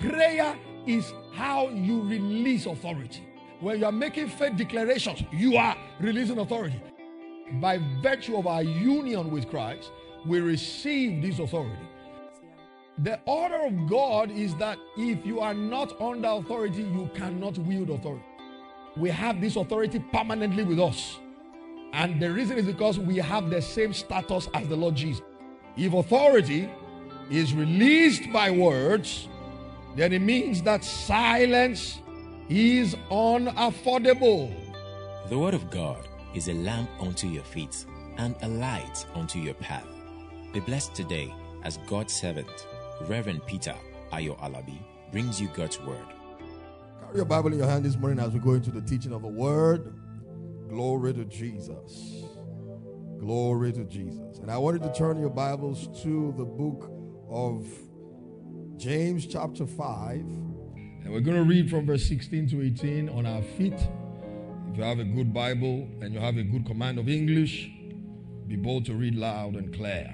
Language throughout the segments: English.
Prayer is how you release authority. When you are making faith declarations, you are releasing authority. By virtue of our union with Christ, we receive this authority. The order of God is that if you are not under authority, you cannot wield authority. We have this authority permanently with us. And the reason is because we have the same status as the Lord Jesus. If authority is released by words, then it means that silence is unaffordable. The Word of God is a lamp unto your feet and a light unto your path. Be blessed today as God's servant, Reverend Peter Ayo Alabi, brings you God's Word. Carry your Bible in your hand this morning as we go into the teaching of the Word. Glory to Jesus. Glory to Jesus. And I wanted to turn your Bibles to the book of James, chapter 5. And we're going to read from verse 16 to 18 on our feet. If you have a good Bible and you have a good command of English, be bold to read loud and clear.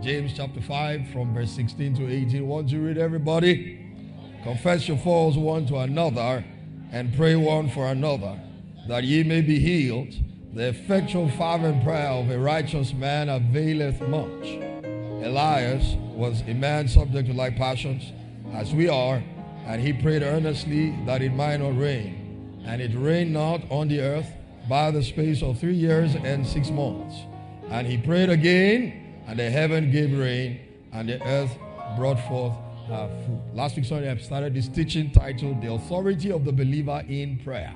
James chapter 5 from verse 16 to 18. Want you read everybody? Confess your faults one to another and pray one for another that ye may be healed. The effectual fervent prayer of a righteous man availeth much. Elias was a man subject to like passions as we are, and he prayed earnestly that it might not rain. And it rained not on the earth by the space of three years and six months. And he prayed again, and the heaven gave rain, and the earth brought forth her fruit. Last week, Sunday, I started this teaching titled The Authority of the Believer in Prayer.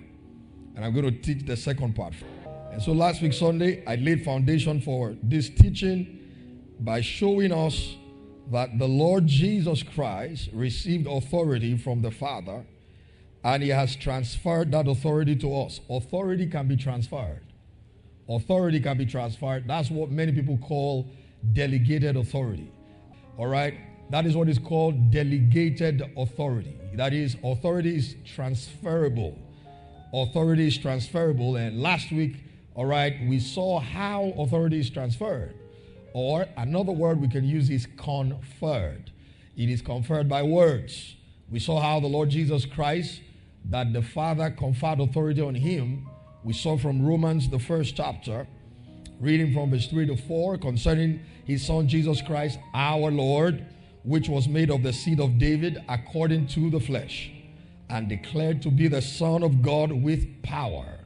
And I'm going to teach the second part. And so last week, Sunday, I laid foundation for this teaching by showing us that the Lord Jesus Christ received authority from the Father and he has transferred that authority to us. Authority can be transferred. Authority can be transferred. That's what many people call delegated authority. All right? That is what is called delegated authority. That is, authority is transferable. Authority is transferable. And last week, all right, we saw how authority is transferred. Or another word we can use is conferred. It is conferred by words. We saw how the Lord Jesus Christ, that the Father conferred authority on him. We saw from Romans, the first chapter, reading from verse 3 to 4, concerning his Son Jesus Christ, our Lord, which was made of the seed of David according to the flesh, and declared to be the Son of God with power,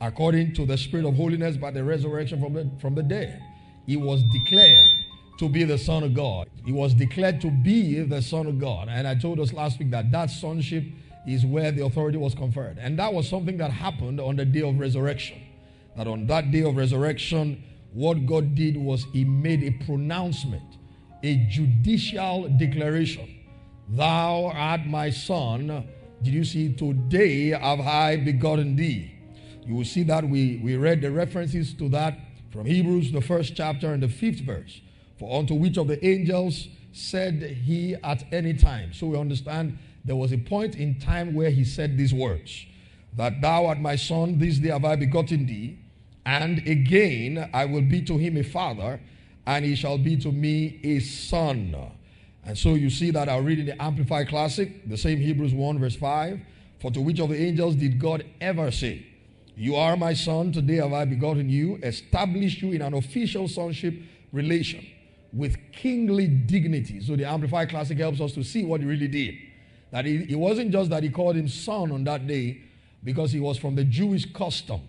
according to the Spirit of holiness by the resurrection from the, from the dead he was declared to be the Son of God. He was declared to be the Son of God. And I told us last week that that sonship is where the authority was conferred. And that was something that happened on the day of resurrection. That on that day of resurrection, what God did was He made a pronouncement, a judicial declaration. Thou art my son. Did you see? Today have I begotten thee. You will see that we, we read the references to that from Hebrews, the first chapter and the fifth verse. For unto which of the angels said he at any time? So we understand there was a point in time where he said these words that thou art my son, this day have I begotten thee, and again I will be to him a father, and he shall be to me a son. And so you see that I read in the Amplified Classic, the same Hebrews 1, verse 5. For to which of the angels did God ever say, You are my son, today have I begotten you, established you in an official sonship relation with kingly dignity. So the Amplified Classic helps us to see what he really did. That it, it wasn't just that he called him son on that day because he was from the Jewish custom.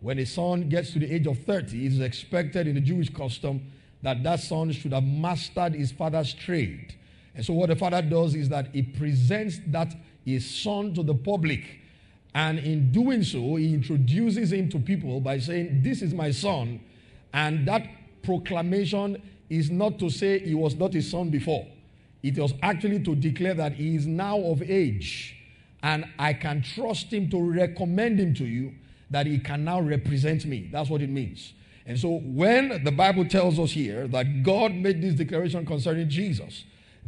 When a son gets to the age of 30, it is expected in the Jewish custom that that son should have mastered his father's trade. And so what the father does is that he presents that his son to the public. And in doing so, he introduces him to people by saying, This is my son. And that proclamation is not to say he was not his son before. It was actually to declare that he is now of age. And I can trust him to recommend him to you that he can now represent me. That's what it means. And so when the Bible tells us here that God made this declaration concerning Jesus,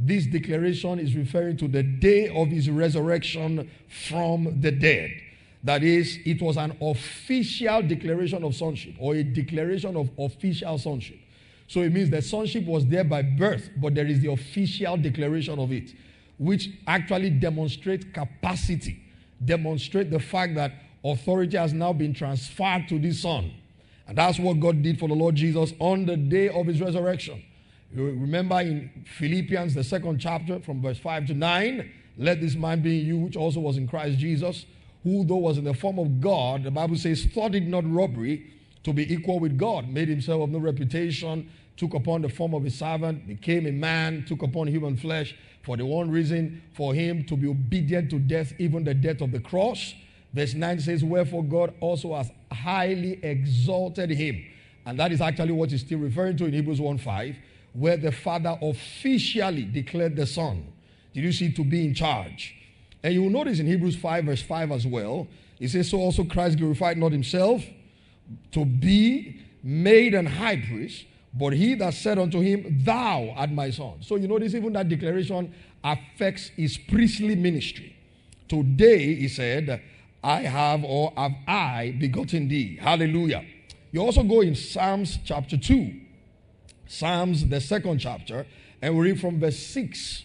this declaration is referring to the day of his resurrection from the dead. That is, it was an official declaration of sonship or a declaration of official sonship. So it means that sonship was there by birth, but there is the official declaration of it. which actually demonstrate capacity, demonstrate the fact that authority has now been transferred to the Son. And that's what God did for the Lord Jesus on the day of his resurrection. You remember in Philippians, the second chapter, from verse 5 to 9, let this mind be in you, which also was in Christ Jesus, who, though was in the form of God, the Bible says, thought it not robbery to be equal with God, made himself of no reputation, took upon the form of a servant, became a man, took upon human flesh, for the one reason for him to be obedient to death, even the death of the cross. Verse 9 says, Wherefore God also has highly exalted him. And that is actually what he's still referring to in Hebrews 1 5 where the Father officially declared the Son, did you see, to be in charge. And you will notice in Hebrews 5, verse 5 as well, it says, So also Christ glorified not himself to be made an high priest, but he that said unto him, Thou art my son. So you notice even that declaration affects his priestly ministry. Today, he said, I have or have I begotten thee. Hallelujah. You also go in Psalms chapter 2, Psalms, the second chapter, and we read from verse 6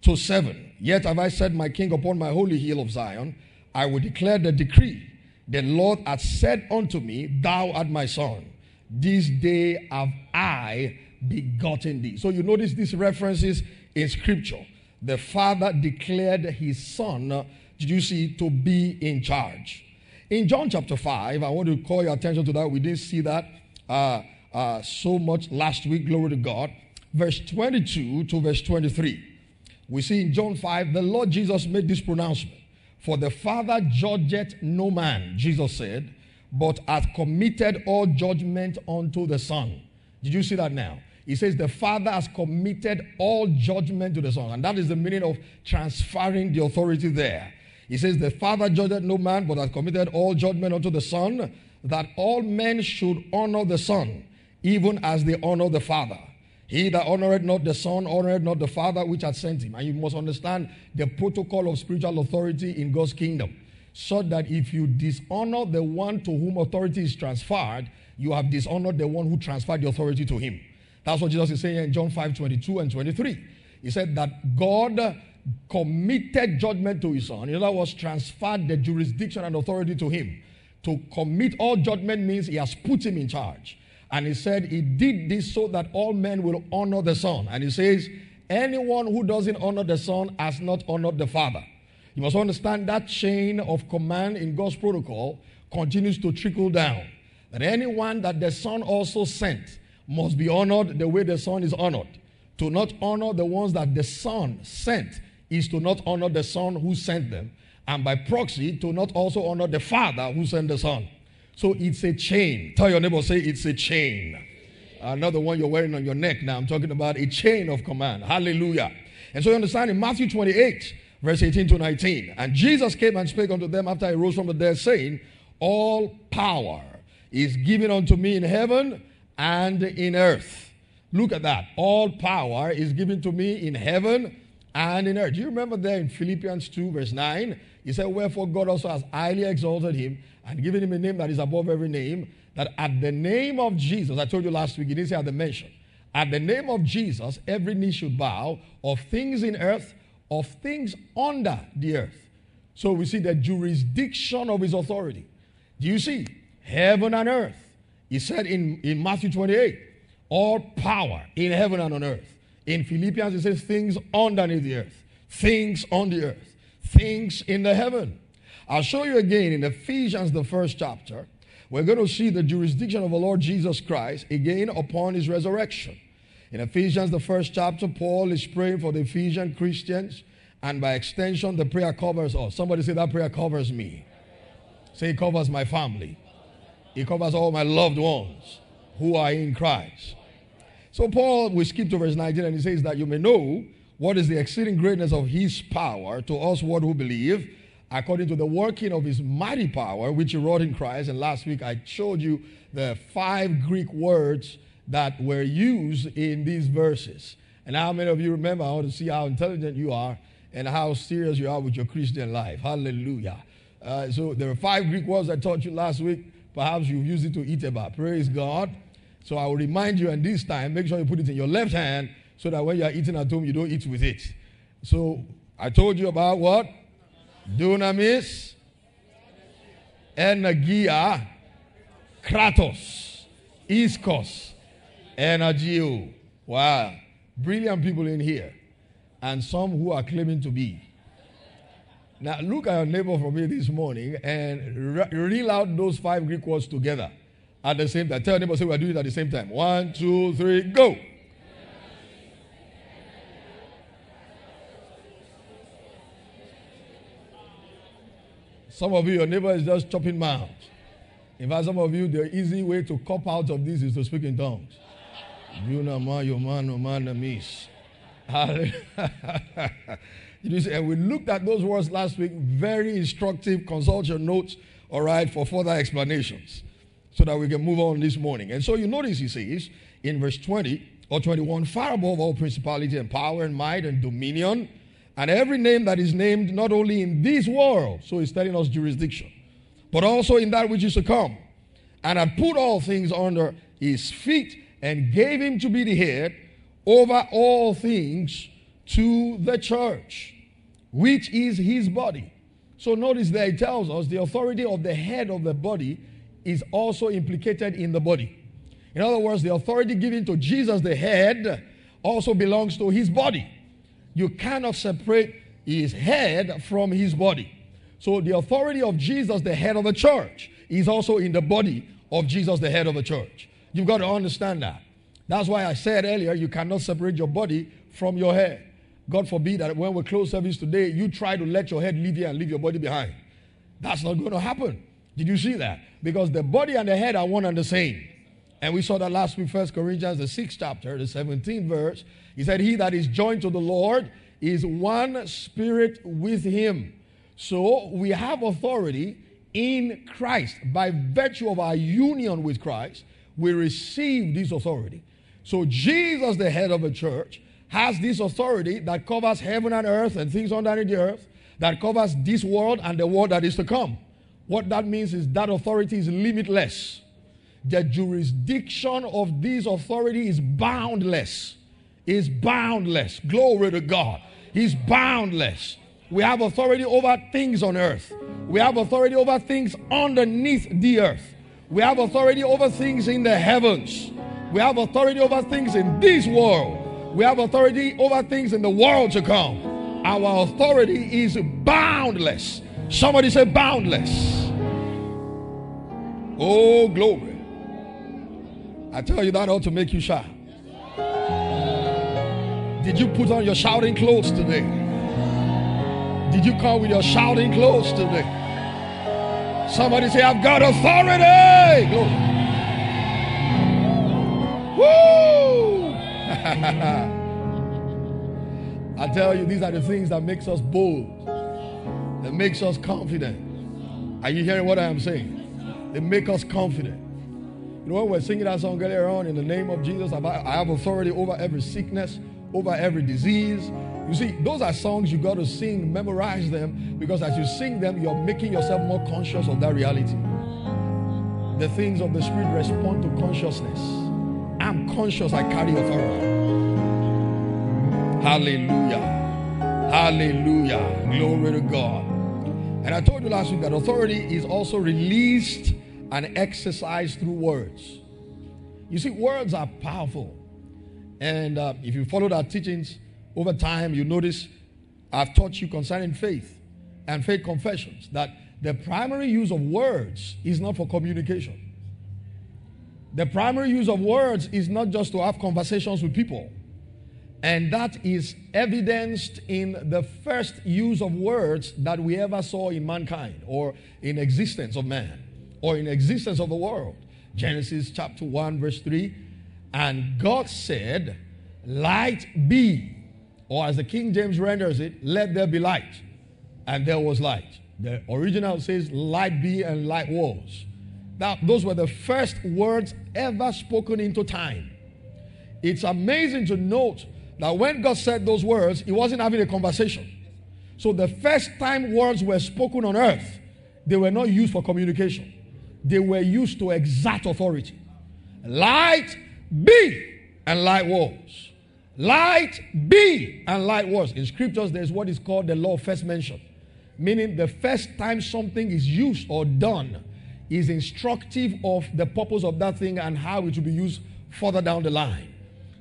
to 7. Yet have I set my king upon my holy hill of Zion. I will declare the decree. The Lord hath said unto me, Thou art my son. This day have I begotten thee. So you notice these references in scripture. The father declared his son, did you see, to be in charge. In John chapter 5, I want to call your attention to that. We didn't see that. Uh, uh, so much last week, glory to God. Verse 22 to verse 23. We see in John 5, the Lord Jesus made this pronouncement For the Father judgeth no man, Jesus said, but hath committed all judgment unto the Son. Did you see that now? He says the Father has committed all judgment to the Son. And that is the meaning of transferring the authority there. He says, The Father judgeth no man, but hath committed all judgment unto the Son, that all men should honor the Son even as they honor the Father. He that honoreth not the Son honoreth not the Father which hath sent him. And you must understand the protocol of spiritual authority in God's kingdom. So that if you dishonor the one to whom authority is transferred, you have dishonored the one who transferred the authority to him. That's what Jesus is saying in John 5 22 and 23. He said that God committed judgment to his son. In other words, transferred the jurisdiction and authority to him. To commit all judgment means he has put him in charge. And he said he did this so that all men will honor the Son. And he says, anyone who doesn't honor the Son has not honored the Father. You must understand that chain of command in God's protocol continues to trickle down. That anyone that the Son also sent must be honored the way the Son is honored. To not honor the ones that the Son sent is to not honor the Son who sent them. And by proxy, to not also honor the Father who sent the Son. So it's a chain. Tell your neighbor, say it's a chain. Another one you're wearing on your neck now. I'm talking about a chain of command. Hallelujah. And so you understand in Matthew 28, verse 18 to 19. And Jesus came and spake unto them after he rose from the dead, saying, All power is given unto me in heaven and in earth. Look at that. All power is given to me in heaven and in earth. Do you remember there in Philippians 2, verse 9? He said, Wherefore God also has highly exalted him and given him a name that is above every name, that at the name of Jesus, I told you last week, he didn't say at the mention, at the name of Jesus, every knee should bow of things in earth, of things under the earth. So we see the jurisdiction of his authority. Do you see? Heaven and earth. He said in, in Matthew 28, all power in heaven and on earth. In Philippians, he says things underneath the earth, things on the earth, things in the heaven. I'll show you again in Ephesians, the first chapter. We're going to see the jurisdiction of the Lord Jesus Christ again upon his resurrection. In Ephesians, the first chapter, Paul is praying for the Ephesian Christians, and by extension, the prayer covers us. Somebody say that prayer covers me. Say it covers my family. It covers all my loved ones who are in Christ. So Paul, we skip to verse 19, and he says that you may know what is the exceeding greatness of his power to us what who believe according to the working of his mighty power, which he wrought in Christ. And last week I showed you the five Greek words that were used in these verses. And how many of you remember? I want to see how intelligent you are and how serious you are with your Christian life. Hallelujah. Uh, so there are five Greek words I taught you last week. Perhaps you've used it to eat about. Praise God. So I will remind you, and this time, make sure you put it in your left hand so that when you are eating at home, you don't eat with it. So I told you about what? Dunamis, Energia, Kratos, Ischus, Energeo. Wow. Brilliant people in here. And some who are claiming to be. Now, look at your neighbor from here this morning and re- reel out those five Greek words together at the same time. Tell your neighbor, say, we're doing it at the same time. One, two, three, go. Some of you, your neighbor is just chopping mouths. In fact, some of you, the easy way to cop out of this is to speak in tongues. You know, man, your man, no man, miss. You see, and we looked at those words last week. Very instructive. Consult your notes, all right, for further explanations so that we can move on this morning. And so you notice he says in verse 20 or 21 far above all principality and power and might and dominion and every name that is named not only in this world, so he's telling us jurisdiction, but also in that which is to come, and had put all things under his feet and gave him to be the head over all things to the church, which is his body. So notice there it tells us the authority of the head of the body is also implicated in the body. In other words, the authority given to Jesus, the head, also belongs to his body. You cannot separate his head from his body. So the authority of Jesus, the head of the church, is also in the body of Jesus, the head of the church. You've got to understand that. That's why I said earlier, you cannot separate your body from your head. God forbid that when we close service today, you try to let your head leave here and leave your body behind. That's not going to happen. Did you see that? Because the body and the head are one and the same. And we saw that last week, First Corinthians, the sixth chapter, the 17th verse. He said, He that is joined to the Lord is one spirit with him. So we have authority in Christ. By virtue of our union with Christ, we receive this authority. So Jesus, the head of the church, has this authority that covers heaven and earth and things underneath the earth, that covers this world and the world that is to come. What that means is that authority is limitless. The jurisdiction of this authority is boundless. Is boundless. Glory to God. He's boundless. We have authority over things on earth. We have authority over things underneath the earth. We have authority over things in the heavens. We have authority over things in this world. We have authority over things in the world to come. Our authority is boundless. Somebody say boundless. Oh, glory. I tell you, that ought to make you shout. Did you put on your shouting clothes today? Did you come with your shouting clothes today? Somebody say, I've got authority. Woo! I tell you, these are the things that makes us bold, that makes us confident. Are you hearing what I am saying? They make us confident. You know, we're singing that song earlier on, in the name of Jesus, I have authority over every sickness, over every disease. You see, those are songs you got to sing, memorize them, because as you sing them, you're making yourself more conscious of that reality. The things of the Spirit respond to consciousness. I'm conscious I carry authority. Hallelujah. Hallelujah. Glory to God. And I told you last week that authority is also released and exercised through words. You see, words are powerful. And uh, if you followed our teachings over time, you notice I've taught you concerning faith and faith confessions that the primary use of words is not for communication. The primary use of words is not just to have conversations with people. And that is evidenced in the first use of words that we ever saw in mankind or in existence of man or in existence of the world. Genesis chapter 1 verse 3 and God said light be or as the King James renders it let there be light and there was light. The original says light be and light was. Now those were the first words ever spoken into time. It's amazing to note that when God said those words, He wasn't having a conversation. So, the first time words were spoken on earth, they were not used for communication, they were used to exert authority. Light be, and light was. Light be, and light was. In scriptures, there's what is called the law of first mention, meaning the first time something is used or done is instructive of the purpose of that thing and how it will be used further down the line.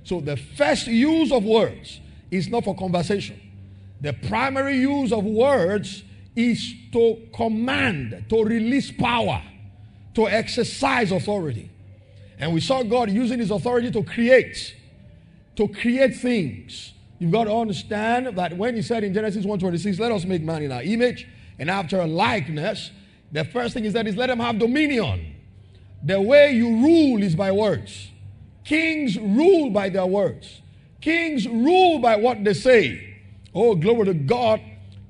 So the first use of words is not for conversation. The primary use of words is to command, to release power, to exercise authority. And we saw God using his authority to create, to create things. You've got to understand that when he said in Genesis 1:26, let us make man in our image and after a likeness, the first thing he said is let them have dominion. The way you rule is by words. Kings rule by their words. Kings rule by what they say. Oh, glory to God.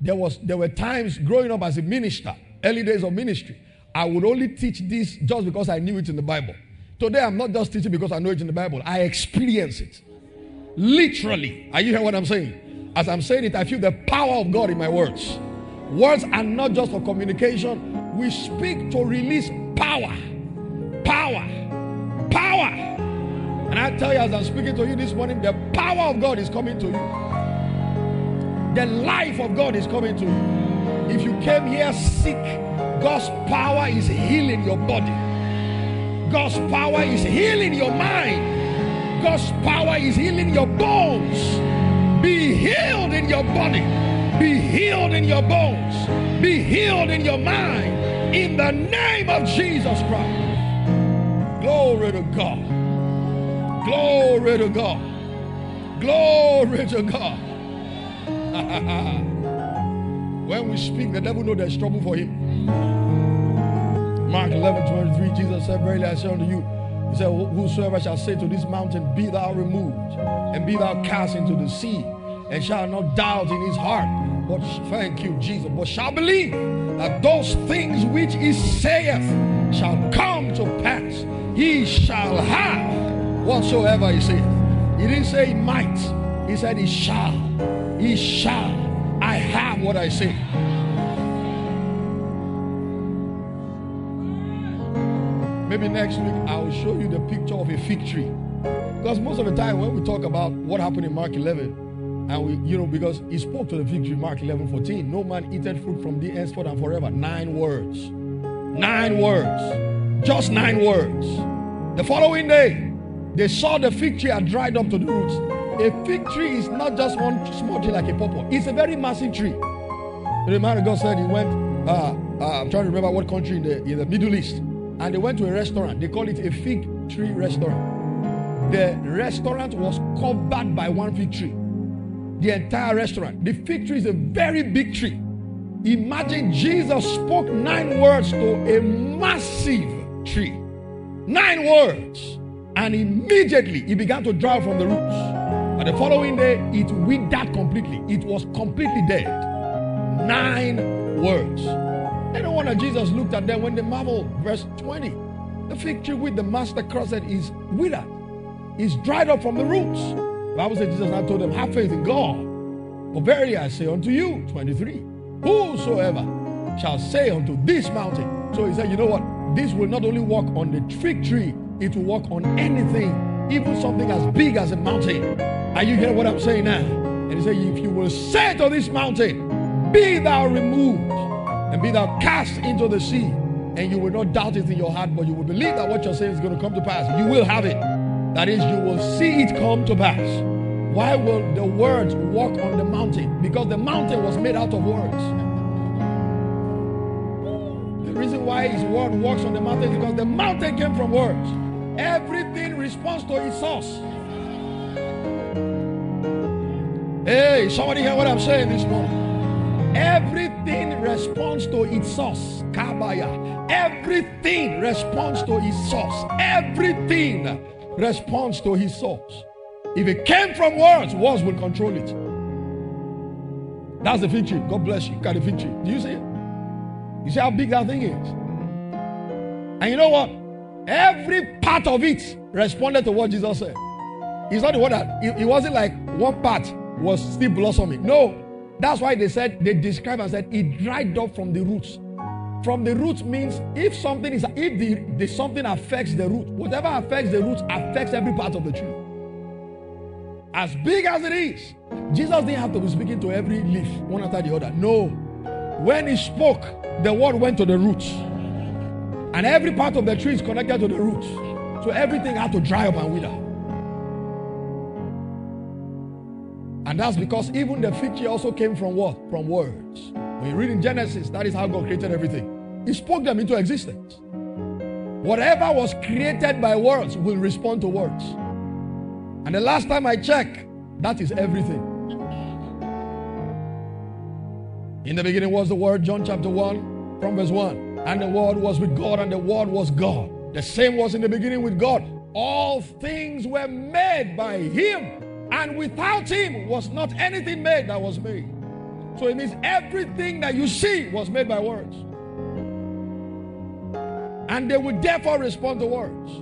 There was there were times growing up as a minister, early days of ministry. I would only teach this just because I knew it in the Bible. Today I'm not just teaching because I know it in the Bible. I experience it. Literally. Are you hearing what I'm saying? As I'm saying it, I feel the power of God in my words. Words are not just for communication. We speak to release power. Power. Power. And I tell you, as I'm speaking to you this morning, the power of God is coming to you. The life of God is coming to you. If you came here sick, God's power is healing your body. God's power is healing your mind. God's power is healing your bones. Be healed in your body. Be healed in your bones. Be healed in your mind. In the name of Jesus Christ. Glory to God. Glory to God. Glory to God. when we speak, the devil know there's trouble for him. Mark 11, 23, Jesus said, Verily I say unto you, He said, Whosoever shall say to this mountain, Be thou removed, and be thou cast into the sea, and shall not doubt in his heart, but thank you, Jesus, but shall believe that those things which he saith shall come to pass. He shall have whatsoever he saith. He didn't say he might, he said he shall. He shall. I have what I say. Maybe next week I will show you the picture of a fig tree. Because most of the time when we talk about what happened in Mark 11, and we, you know, because he spoke to the fig tree, Mark 11, 14, no man eateth fruit from the henceforth and forever. Nine words. Nine words. Just nine words. The following day, they saw the fig tree had dried up to the roots. A fig tree is not just one small tree like a pawpaw, it's a very massive tree. The man of God said he went, uh, uh, I'm trying to remember what country in the, in the Middle East and they went to a restaurant. They call it a fig tree restaurant. The restaurant was covered by one fig tree. The entire restaurant. The fig tree is a very big tree. Imagine Jesus spoke nine words to a massive tree. Nine words. And immediately he began to draw from the roots. And the following day, it withered completely. It was completely dead. Nine words. They don't want Jesus looked at them when they marveled. Verse 20. The fig tree with the master crossed is withered. It's dried up from the roots. The Bible says Jesus now told them, Have faith in God. For verily I say unto you, 23, whosoever shall say unto this mountain. So he said, You know what? This will not only work on the fig tree, it will work on anything, even something as big as a mountain. Are you hearing what I'm saying now? And he said, If you will say to this mountain, Be thou removed and be thou cast into the sea, and you will not doubt it in your heart, but you will believe that what you're saying is going to come to pass. You will have it. That is, you will see it come to pass. Why will the words walk on the mountain? Because the mountain was made out of words. The reason why his word walks on the mountain is because the mountain came from words. Everything responds to its source. Hey, somebody hear what I'm saying this morning? Everything responds to its source. Kabaya. Everything responds to its source. Everything responds to his source. If it came from words, words will control it. That's the tree. God bless you. At the tree. Do you see it? You see how big that thing is? And you know what? Every part of it responded to what Jesus said. It's not the one that it, it wasn't like one part was still blossoming. No, that's why they said, they describe and said, it dried up from the roots. From the roots means if something is, if the, the something affects the root, whatever affects the root affects every part of the tree. as big as it is, Jesus didn't have to be speaking to every leaf one after the other. No. When he spoke, the word went to the roots. And every part of the tree is connected to the roots. So everything had to dry up and wither. And that's because even the fig tree also came from what? From words. When you read in Genesis, that is how God created everything. He spoke them into existence. Whatever was created by words will respond to words. And the last time I checked, that is everything. In the beginning was the Word, John chapter 1, from verse 1. And the Word was with God, and the Word was God. The same was in the beginning with God. All things were made by Him, and without Him was not anything made that was made. So it means everything that you see was made by words. And they would therefore respond to words.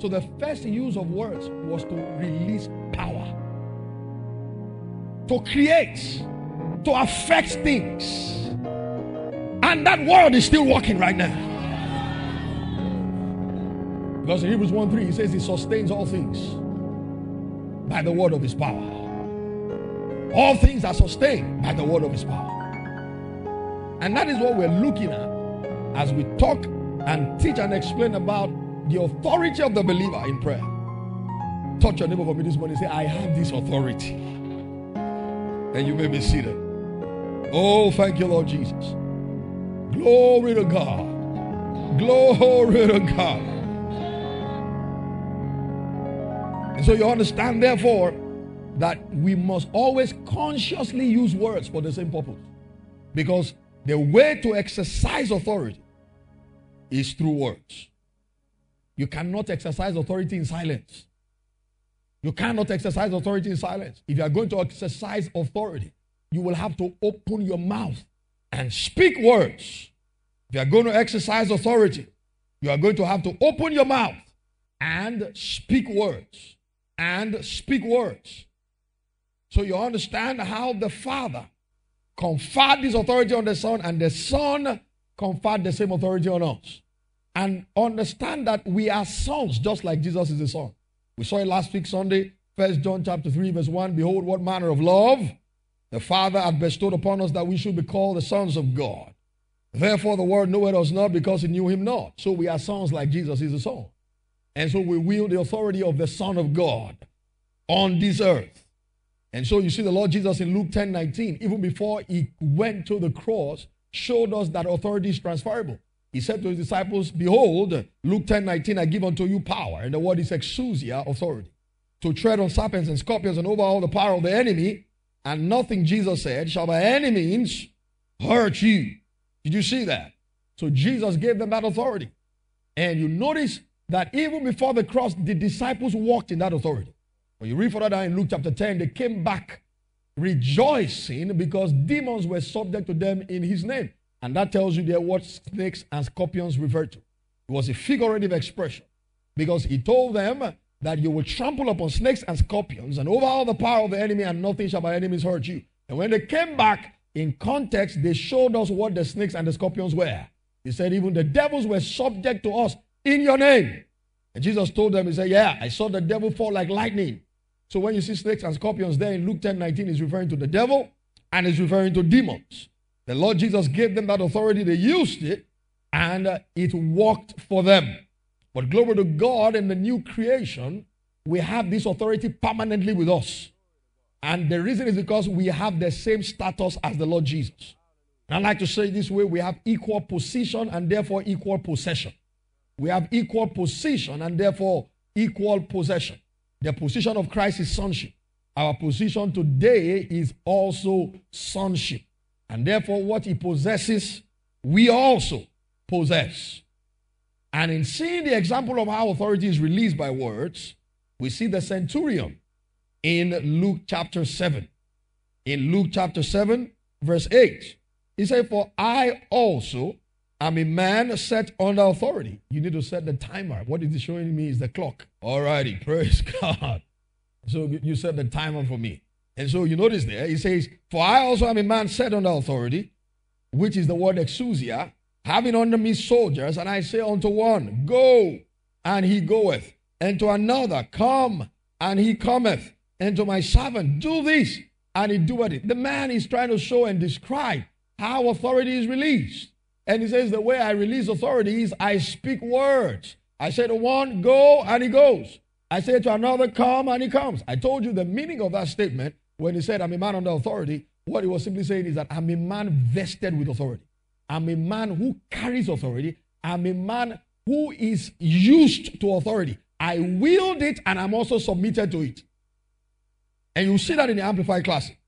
So the first use of words was to release power, to create, to affect things. And that word is still working right now. Because in Hebrews 1 3, he says he sustains all things by the word of his power. All things are sustained by the word of his power. And that is what we're looking at as we talk and teach and explain about the authority of the believer in prayer. Touch your neighbor for me this morning. Say, I have this authority. And you may be seated. Oh, thank you, Lord Jesus. Glory to God. Glory to God. And so you understand, therefore, that we must always consciously use words for the same purpose. Because the way to exercise authority is through words. You cannot exercise authority in silence. You cannot exercise authority in silence. If you are going to exercise authority, you will have to open your mouth and speak words. If you are going to exercise authority, you are going to have to open your mouth and speak words. And speak words. So you understand how the Father conferred this authority on the Son, and the Son conferred the same authority on us and understand that we are sons just like Jesus is a son. We saw it last week Sunday, First John chapter 3, verse 1. Behold, what manner of love the Father hath bestowed upon us that we should be called the sons of God. Therefore, the world knoweth us not because it knew him not. So we are sons like Jesus is a son. And so we wield the authority of the Son of God on this earth. And so you see the Lord Jesus in Luke 10 19, even before he went to the cross, showed us that authority is transferable. He said to his disciples, Behold, Luke 10 19, I give unto you power. And the word is exousia, authority. To tread on serpents and scorpions and over all the power of the enemy. And nothing, Jesus said, shall by any means hurt you. Did you see that? So Jesus gave them that authority. And you notice that even before the cross, the disciples walked in that authority. When you read further down in Luke chapter 10, they came back rejoicing because demons were subject to them in his name. And that tells you there what snakes and scorpions refer to. It was a figurative expression because he told them that you will trample upon snakes and scorpions and over all the power of the enemy, and nothing shall by enemies hurt you. And when they came back in context, they showed us what the snakes and the scorpions were. He said, Even the devils were subject to us in your name. And Jesus told them, He said, Yeah, I saw the devil fall like lightning. So when you see snakes and scorpions there in Luke 10 19, is referring to the devil and is referring to demons. The Lord Jesus gave them that authority, they used it, and uh, it worked for them. But glory to God in the new creation, we have this authority permanently with us. And the reason is because we have the same status as the Lord Jesus. And I like to say this way we have equal position and therefore equal possession. We have equal position and therefore equal possession. The position of Christ is sonship. Our position today is also sonship. And therefore, what he possesses, we also possess. And in seeing the example of how authority is released by words, we see the centurion in Luke chapter 7. In Luke chapter 7, verse 8, he said, For I also am a man set under authority. You need to set the timer. What is it showing me is the clock. All righty, praise God. So you set the timer for me. And so you notice there, he says, For I also am a man set under authority, which is the word exousia, having under me soldiers, and I say unto one, Go, and he goeth, and to another, Come, and he cometh, and to my servant, Do this, and he doeth it. The man is trying to show and describe how authority is released. And he says, The way I release authority is I speak words. I say to one, Go, and he goes. I say to another, Come, and he comes. I told you the meaning of that statement when he said, I'm a man under authority. What he was simply saying is that I'm a man vested with authority. I'm a man who carries authority. I'm a man who is used to authority. I wield it and I'm also submitted to it. And you see that in the Amplified Classic.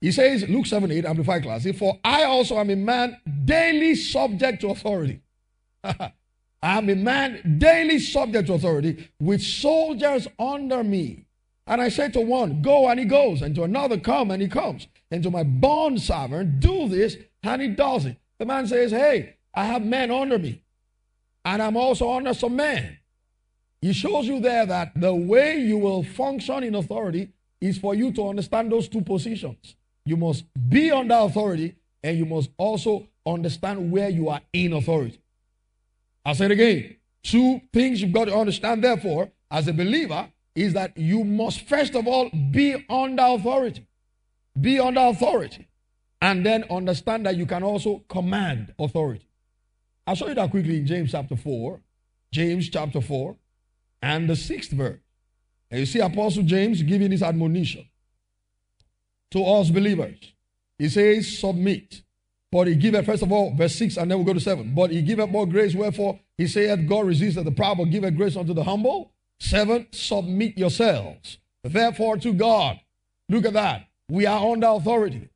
He says, Luke 7 8, Amplified Classic, For I also am a man daily subject to authority. I am a man daily subject to authority with soldiers under me. And I say to one, Go, and he goes, and to another, Come, and he comes, and to my bond sovereign, Do this, and he does it. The man says, Hey, I have men under me, and I'm also under some men. He shows you there that the way you will function in authority is for you to understand those two positions. You must be under authority, and you must also understand where you are in authority. I'll say it again. Two things you've got to understand, therefore, as a believer, is that you must first of all be under authority. Be under authority. And then understand that you can also command authority. I'll show you that quickly in James chapter 4. James chapter 4 and the sixth verse. And you see Apostle James giving his admonition to us believers. He says, submit. But he giveth, first of all, verse 6, and then we'll go to 7. But he giveth more grace, wherefore he saith, God resisteth the proud, but giveth grace unto the humble. Seven, submit yourselves. Therefore, to God. Look at that. We are under authority.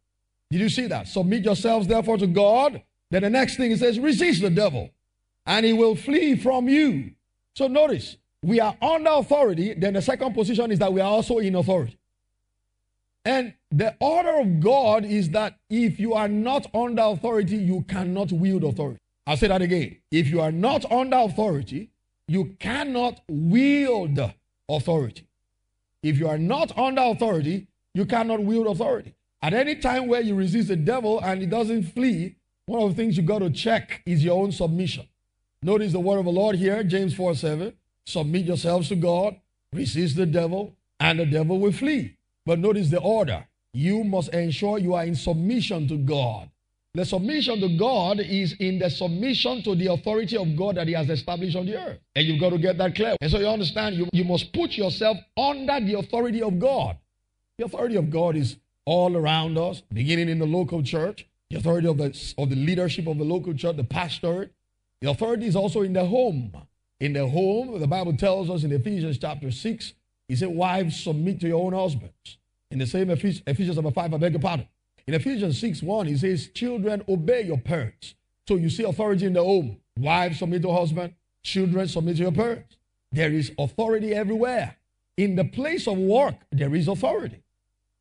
Did you see that? Submit yourselves, therefore, to God. Then the next thing it says, resist the devil, and he will flee from you. So notice, we are under authority. Then the second position is that we are also in authority. And the order of God is that if you are not under authority, you cannot wield authority. I'll say that again. If you are not under authority, you cannot wield authority. If you are not under authority, you cannot wield authority. At any time where you resist the devil and he doesn't flee, one of the things you got to check is your own submission. Notice the word of the Lord here, James 4 7. Submit yourselves to God, resist the devil, and the devil will flee. But notice the order. You must ensure you are in submission to God. The submission to God is in the submission to the authority of God that He has established on the earth. And you've got to get that clear. And so you understand, you, you must put yourself under the authority of God. The authority of God is all around us, beginning in the local church, the authority of the, of the leadership of the local church, the pastorate. The authority is also in the home. In the home, the Bible tells us in Ephesians chapter 6, he said, Wives, submit to your own husbands. In the same Ephesians, Ephesians chapter 5, I beg your pardon. In Ephesians 6 1, he says, Children, obey your parents. So you see authority in the home. Wives submit to husband, children submit to your parents. There is authority everywhere. In the place of work, there is authority.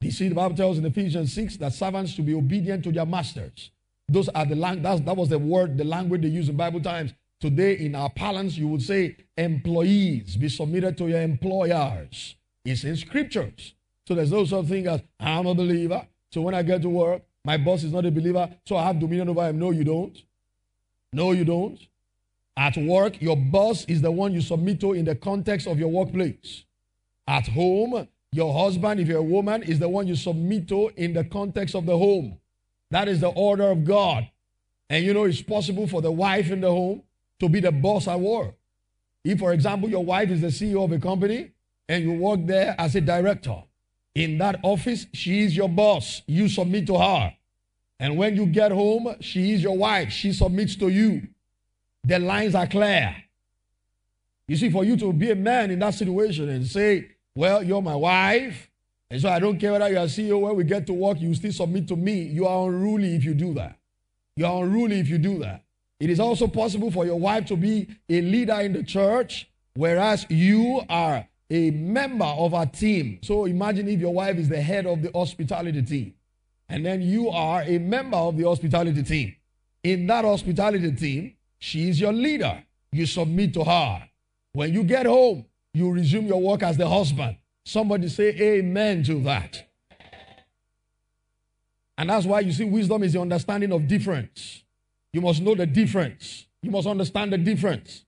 You see, the Bible tells in Ephesians 6 that servants to be obedient to their masters. Those are the lang- that was the word, the language they use in Bible times. Today, in our parlance, you would say employees be submitted to your employers. It's in scriptures. So there's no such thing as I'm a believer. So when I get to work, my boss is not a believer, so I have dominion over him. No, you don't. No, you don't. At work, your boss is the one you submit to in the context of your workplace. At home, your husband, if you're a woman, is the one you submit to in the context of the home. That is the order of God. And you know, it's possible for the wife in the home to be the boss at work. If, for example, your wife is the CEO of a company and you work there as a director, in that office, she is your boss. You submit to her. And when you get home, she is your wife. She submits to you. The lines are clear. You see, for you to be a man in that situation and say, Well, you're my wife, and so I don't care whether you're a CEO, when we get to work, you still submit to me. You are unruly if you do that. You are unruly if you do that. It is also possible for your wife to be a leader in the church, whereas you are a member of a team. So imagine if your wife is the head of the hospitality team, and then you are a member of the hospitality team. In that hospitality team, she is your leader. You submit to her. When you get home, you resume your work as the husband. Somebody say amen to that. And that's why you see, wisdom is the understanding of difference. You must know the difference. You must understand the difference.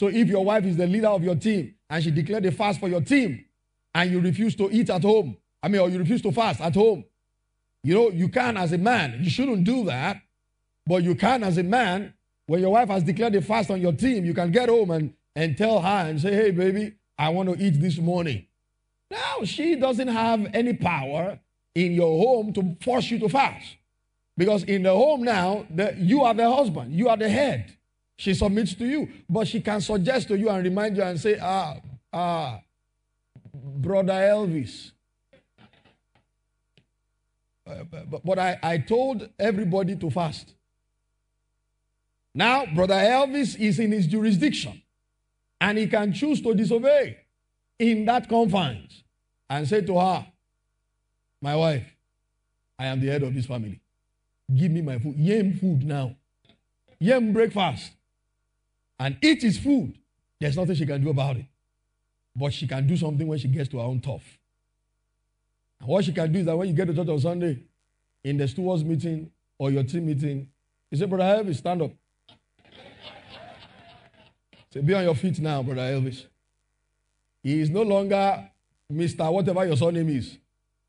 So if your wife is the leader of your team and she declared a fast for your team, and you refuse to eat at home. I mean, or you refuse to fast at home. You know, you can as a man. You shouldn't do that. But you can as a man. When your wife has declared a fast on your team, you can get home and, and tell her and say, hey, baby, I want to eat this morning. Now, she doesn't have any power in your home to force you to fast. Because in the home now, the, you are the husband, you are the head. She submits to you, but she can suggest to you and remind you and say, ah, ah, brother Elvis. Uh, but, but I, I told everybody to fast. Now, brother Elvis is in his jurisdiction and he can choose to disobey in that confines and say to her, My wife, I am the head of this family. Give me my food. Yam food now. Yam breakfast. And eat his food. There's nothing she can do about it. But she can do something when she gets to her own tough. And what she can do is that when you get to church on Sunday, in the stewards meeting or your team meeting, you say, Brother Elvis, stand up. Say, be on your feet now, Brother Elvis. He is no longer Mr. Whatever your surname is.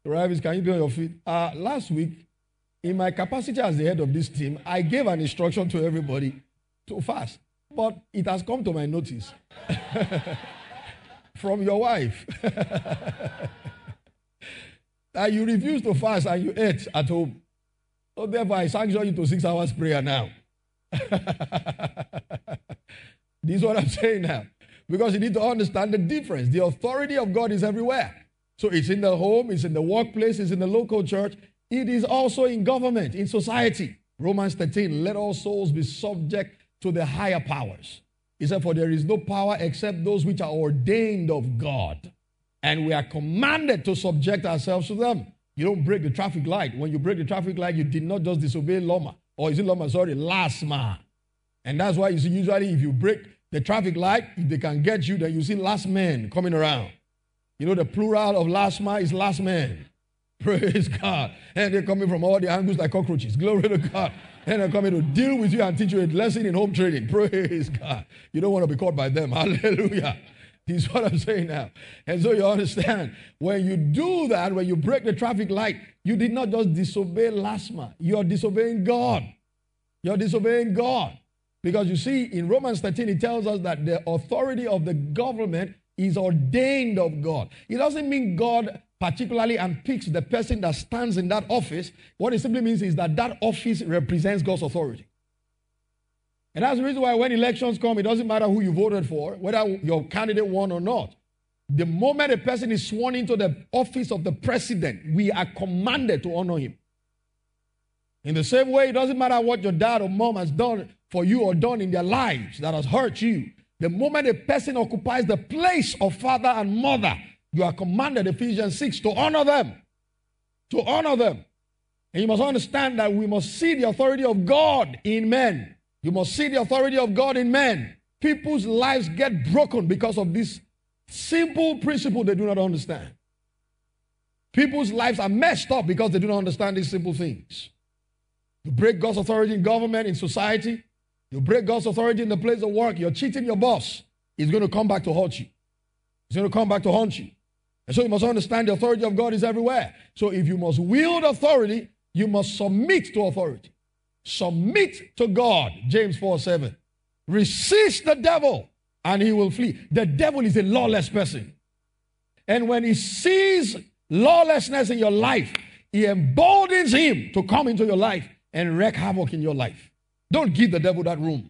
Brother Elvis, can you be on your feet? Uh, last week, in my capacity as the head of this team, I gave an instruction to everybody to fast. But it has come to my notice from your wife that you refuse to fast and you ate at home. So therefore, I sanction you to six hours prayer now. this is what I'm saying now. Because you need to understand the difference. The authority of God is everywhere. So it's in the home, it's in the workplace, it's in the local church, it is also in government, in society. Romans 13, let all souls be subject to the higher powers. He said, For there is no power except those which are ordained of God. And we are commanded to subject ourselves to them. You don't break the traffic light. When you break the traffic light, you did not just disobey Loma. Or is it Loma? Sorry, last man. And that's why you see, usually if you break the traffic light, if they can get you, then you see last man coming around. You know, the plural of last man is last man. Praise God. And they're coming from all the angles like cockroaches. Glory to God. And they're coming to deal with you and teach you a lesson in home training. Praise God. You don't want to be caught by them. Hallelujah. This is what I'm saying now. And so you understand, when you do that, when you break the traffic light, you did not just disobey LASTMA. You're disobeying God. You're disobeying God. Because you see, in Romans 13, it tells us that the authority of the government is ordained of God. It doesn't mean God particularly and picks the person that stands in that office. What it simply means is that that office represents God's authority. And that's the reason why when elections come, it doesn't matter who you voted for, whether your candidate won or not. The moment a person is sworn into the office of the president, we are commanded to honor him. In the same way, it doesn't matter what your dad or mom has done for you or done in their lives that has hurt you. The moment a person occupies the place of father and mother, you are commanded, Ephesians 6, to honor them. To honor them. And you must understand that we must see the authority of God in men. You must see the authority of God in men. People's lives get broken because of this simple principle they do not understand. People's lives are messed up because they do not understand these simple things. You break God's authority in government, in society, you break God's authority in the place of work, you're cheating your boss. He's going to come back to haunt you. He's going to come back to haunt you. And so you must understand the authority of God is everywhere. So if you must wield authority, you must submit to authority. Submit to God. James 4 7. Resist the devil and he will flee. The devil is a lawless person. And when he sees lawlessness in your life, he emboldens him to come into your life and wreak havoc in your life. Don't give the devil that room.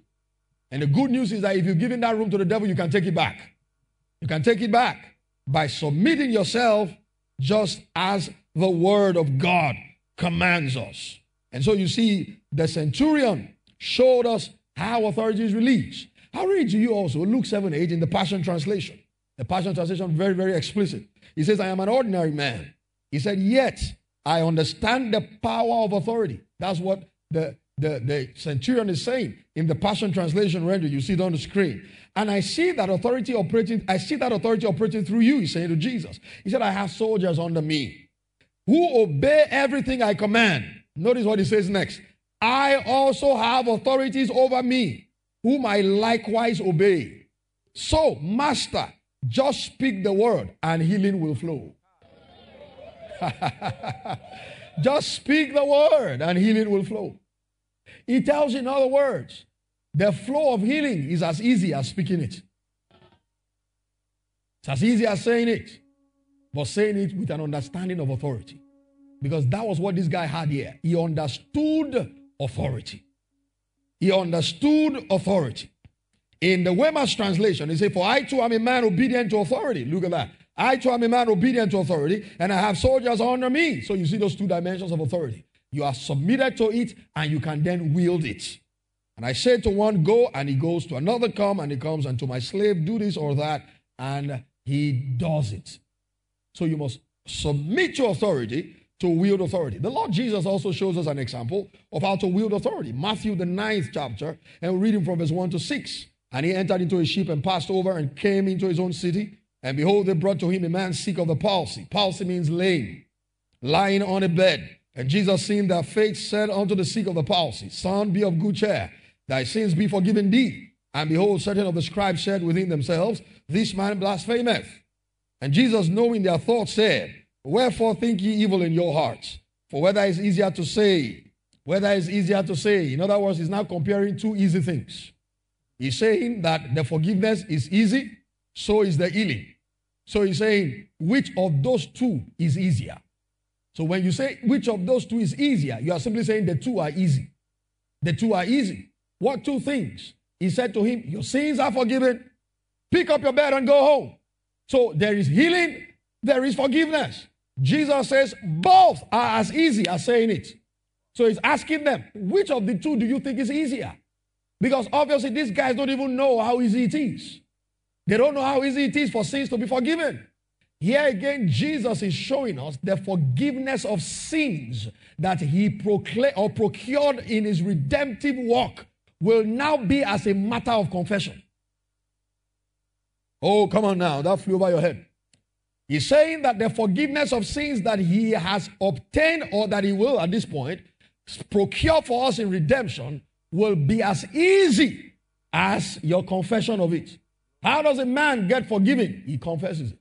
And the good news is that if you're giving that room to the devil, you can take it back. You can take it back by submitting yourself just as the word of God commands us. And so you see, the centurion showed us how authority is released. I'll read to you also Luke 7 8 in the Passion Translation. The Passion Translation, very, very explicit. He says, I am an ordinary man. He said, Yet I understand the power of authority. That's what the the, the centurion is saying in the Passion Translation render, you see it on the screen. And I see that authority operating, I see that authority operating through you, he's saying to Jesus. He said, I have soldiers under me who obey everything I command. Notice what he says next. I also have authorities over me, whom I likewise obey. So, Master, Just speak the word and healing will flow. Just speak the word and healing will flow. He tells, in other words, the flow of healing is as easy as speaking it. It's as easy as saying it, but saying it with an understanding of authority. Because that was what this guy had here. He understood authority. He understood authority. In the Weymouth translation, he said, For I too am a man obedient to authority. Look at that. I too am a man obedient to authority, and I have soldiers under me. So you see those two dimensions of authority. You are submitted to it, and you can then wield it. And I say to one, Go, and he goes to another, Come, and he comes, and to my slave, Do this or that, and he does it. So you must submit to authority to wield authority. The Lord Jesus also shows us an example of how to wield authority. Matthew, the ninth chapter, and we're reading from verse 1 to 6. And he entered into a ship and passed over and came into his own city. And behold, they brought to him a man sick of the palsy. Palsy means lame, lying on a bed. And Jesus, seeing their faith, said unto the sick of the palsy, Son, be of good cheer, thy sins be forgiven thee. And behold, certain of the scribes said within themselves, This man blasphemeth. And Jesus, knowing their thoughts, said, Wherefore think ye evil in your hearts? For whether it's easier to say, whether it's easier to say, in other words, he's now comparing two easy things. He's saying that the forgiveness is easy, so is the healing. So he's saying, which of those two is easier? So when you say which of those two is easier, you are simply saying the two are easy. The two are easy. What two things? He said to him, Your sins are forgiven. Pick up your bed and go home. So there is healing, there is forgiveness. Jesus says both are as easy as saying it. So he's asking them, which of the two do you think is easier? Because obviously these guys don't even know how easy it is. They don't know how easy it is for sins to be forgiven. Here again, Jesus is showing us the forgiveness of sins that he proclaimed or procured in his redemptive work will now be as a matter of confession. Oh, come on now. That flew over your head. He's saying that the forgiveness of sins that he has obtained or that he will at this point procure for us in redemption will be as easy as your confession of it. How does a man get forgiven? He confesses it.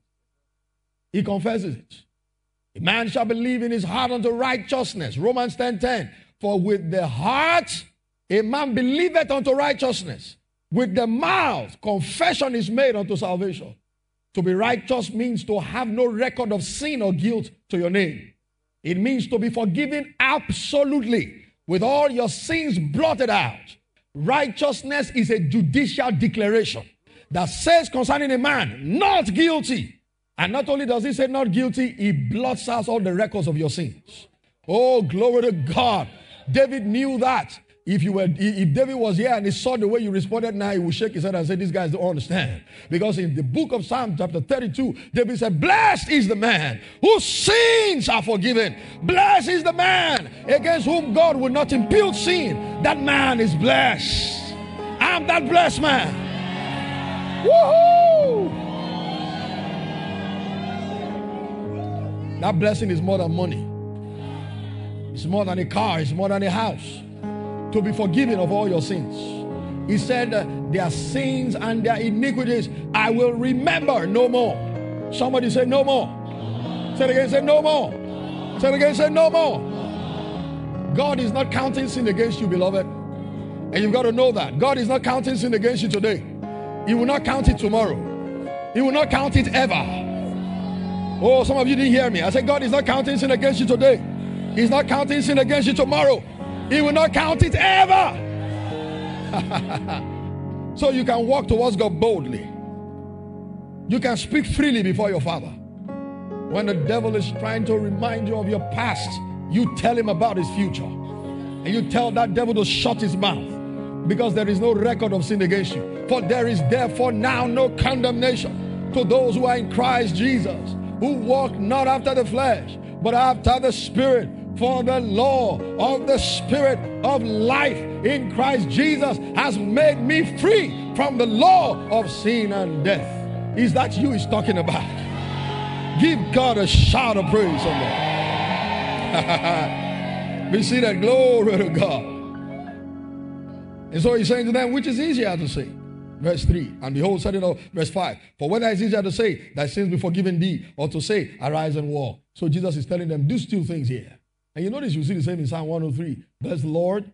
He confesses it. A man shall believe in his heart unto righteousness. Romans 10 10. For with the heart a man believeth unto righteousness. With the mouth confession is made unto salvation. To be righteous means to have no record of sin or guilt to your name. It means to be forgiven absolutely with all your sins blotted out. Righteousness is a judicial declaration that says concerning a man, not guilty. And not only does he say not guilty, he blots out all the records of your sins. Oh, glory to God. David knew that. If you were, if David was here and he saw the way you responded now, he would shake his head and say, These guys don't understand. Because in the book of Psalm, chapter 32, David said, Blessed is the man whose sins are forgiven. Blessed is the man against whom God will not impute sin. That man is blessed. I'm that blessed man. Woohoo! That blessing is more than money. It's more than a car. It's more than a house to be forgiven of all your sins. He said, uh, Their sins and their iniquities I will remember no more. Somebody say, No more. Say it again, say, No more. Say it again, say, No more. God is not counting sin against you, beloved. And you've got to know that. God is not counting sin against you today. He will not count it tomorrow. He will not count it ever. Oh, some of you didn't hear me. I said, God is not counting sin against you today. He's not counting sin against you tomorrow. He will not count it ever. so you can walk towards God boldly. You can speak freely before your Father. When the devil is trying to remind you of your past, you tell him about his future. And you tell that devil to shut his mouth because there is no record of sin against you. For there is therefore now no condemnation to those who are in Christ Jesus, who walk not after the flesh, but after the Spirit. For the law of the Spirit of life in Christ Jesus has made me free from the law of sin and death. Is that you he's talking about? Give God a shout of praise oh somewhere. we see that glory to God. And so he's saying to them, which is easier to say? Verse 3. And whole setting of verse 5. For whether it's easier to say, Thy sins be forgiven thee, or to say, Arise and walk. So Jesus is telling them do two things here. And you notice you see the same in Psalm 103. Bless the Lord.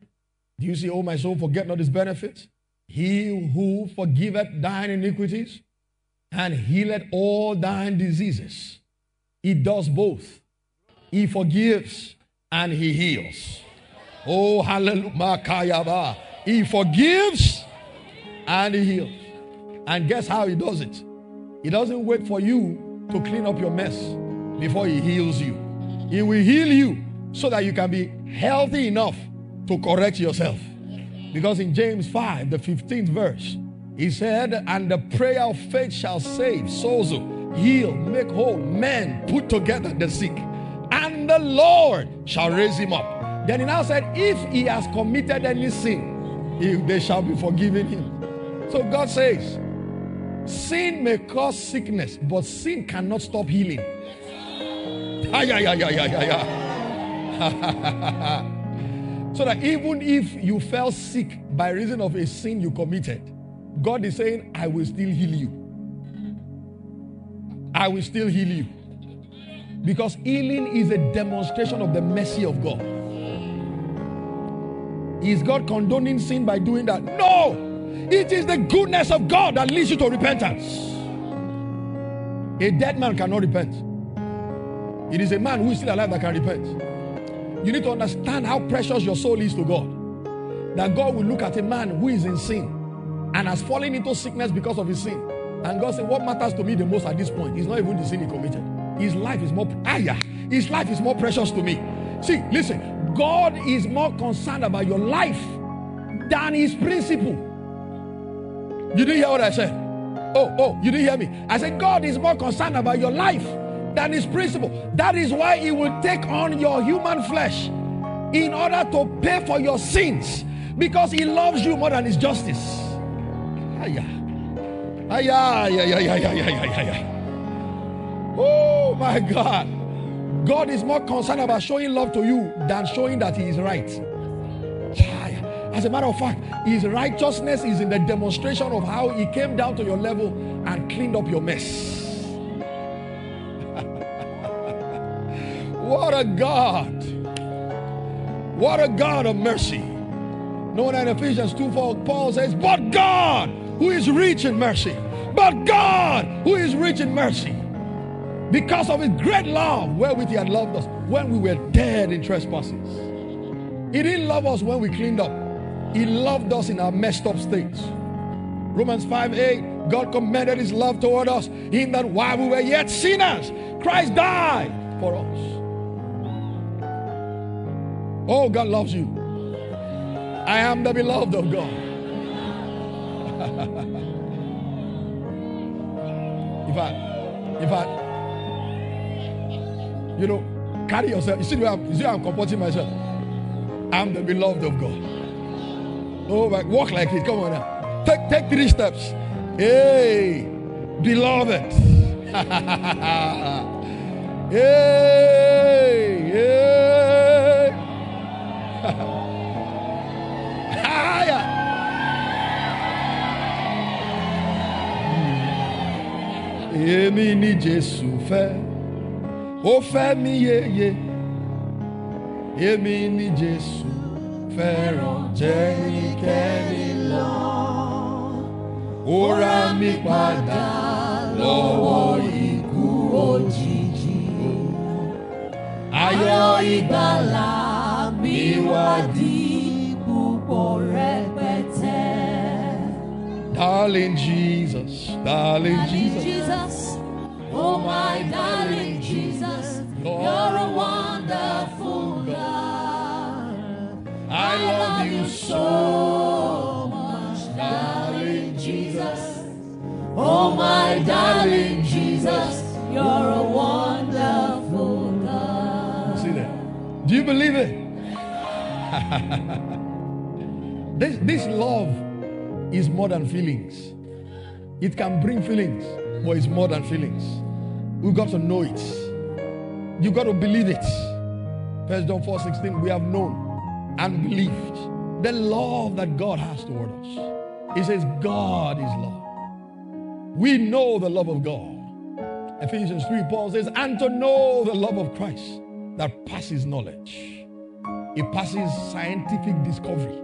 Do you see, Oh my soul, forget not his benefits? He who forgiveth thine iniquities and healeth all thine diseases. He does both. He forgives and he heals. Oh, hallelujah. He forgives and he heals. And guess how he does it? He doesn't wait for you to clean up your mess before he heals you. He will heal you so that you can be healthy enough to correct yourself. Because in James 5, the 15th verse, he said, And the prayer of faith shall save, sozo, heal, make whole, men put together the sick, and the Lord shall raise him up. Then he now said, If he has committed any sin, he, they shall be forgiven him. So God says, Sin may cause sickness, but sin cannot stop healing. So that even if you fell sick by reason of a sin you committed, God is saying, I will still heal you. I will still heal you. Because healing is a demonstration of the mercy of God. Is God condoning sin by doing that? No! It is the goodness of God that leads you to repentance. A dead man cannot repent. It is a man who is still alive that can repent. You need to understand how precious your soul is to God. That God will look at a man who is in sin and has fallen into sickness because of his sin. And God said, What matters to me the most at this point is not even the sin he committed. His life is more ah, his life is more precious to me. See, listen, God is more concerned about your life than his principle. You didn't hear what I said? Oh, oh, you didn't hear me. I said, God is more concerned about your life than his principle. That is why he will take on your human flesh in order to pay for your sins because he loves you more than his justice. Oh my God. God is more concerned about showing love to you than showing that he is right. As a matter of fact, his righteousness is in the demonstration of how he came down to your level and cleaned up your mess. What a God. What a God of mercy. No that in Ephesians 2 4, Paul says, But God, who is rich in mercy, but God, who is rich in mercy, because of his great love wherewith he had loved us when we were dead in trespasses. He didn't love us when we cleaned up, he loved us in our messed up states. Romans 5 8, God commended his love toward us in that while we were yet sinners, Christ died for us. Oh, God loves you. I am the beloved of God. if I, if I, you know, carry yourself. You see I'm, you see I'm comporting myself. I'm the beloved of God. Oh, my, walk like it. Come on now. Take, take three steps. Hey, beloved. hey, hey. Higher. Èmi ni Jésù fẹ́, ó fẹ́ mi yeye. Èmi ni Jésù fẹ́ràn jẹ́ ẹnikẹ́ni lọ. Ó ra mi padà lọ́wọ́ ikú òjijì. Ayọ̀ ìgbàlà mi wá di púpọ̀ rẹpẹtẹ. Darling Jesus, darling Darling Jesus. Jesus, oh my darling Jesus, you're a wonderful God. I love you so much, darling Jesus. Oh my darling Jesus, you're a wonderful God. See that? Do you believe it? this, this love is more than feelings. It can bring feelings, but it's more than feelings. We've got to know it. You've got to believe it. First John 4 16, we have known and believed the love that God has toward us. He says, God is love. We know the love of God. Ephesians 3, Paul says, and to know the love of Christ that passes knowledge. It passes scientific discovery.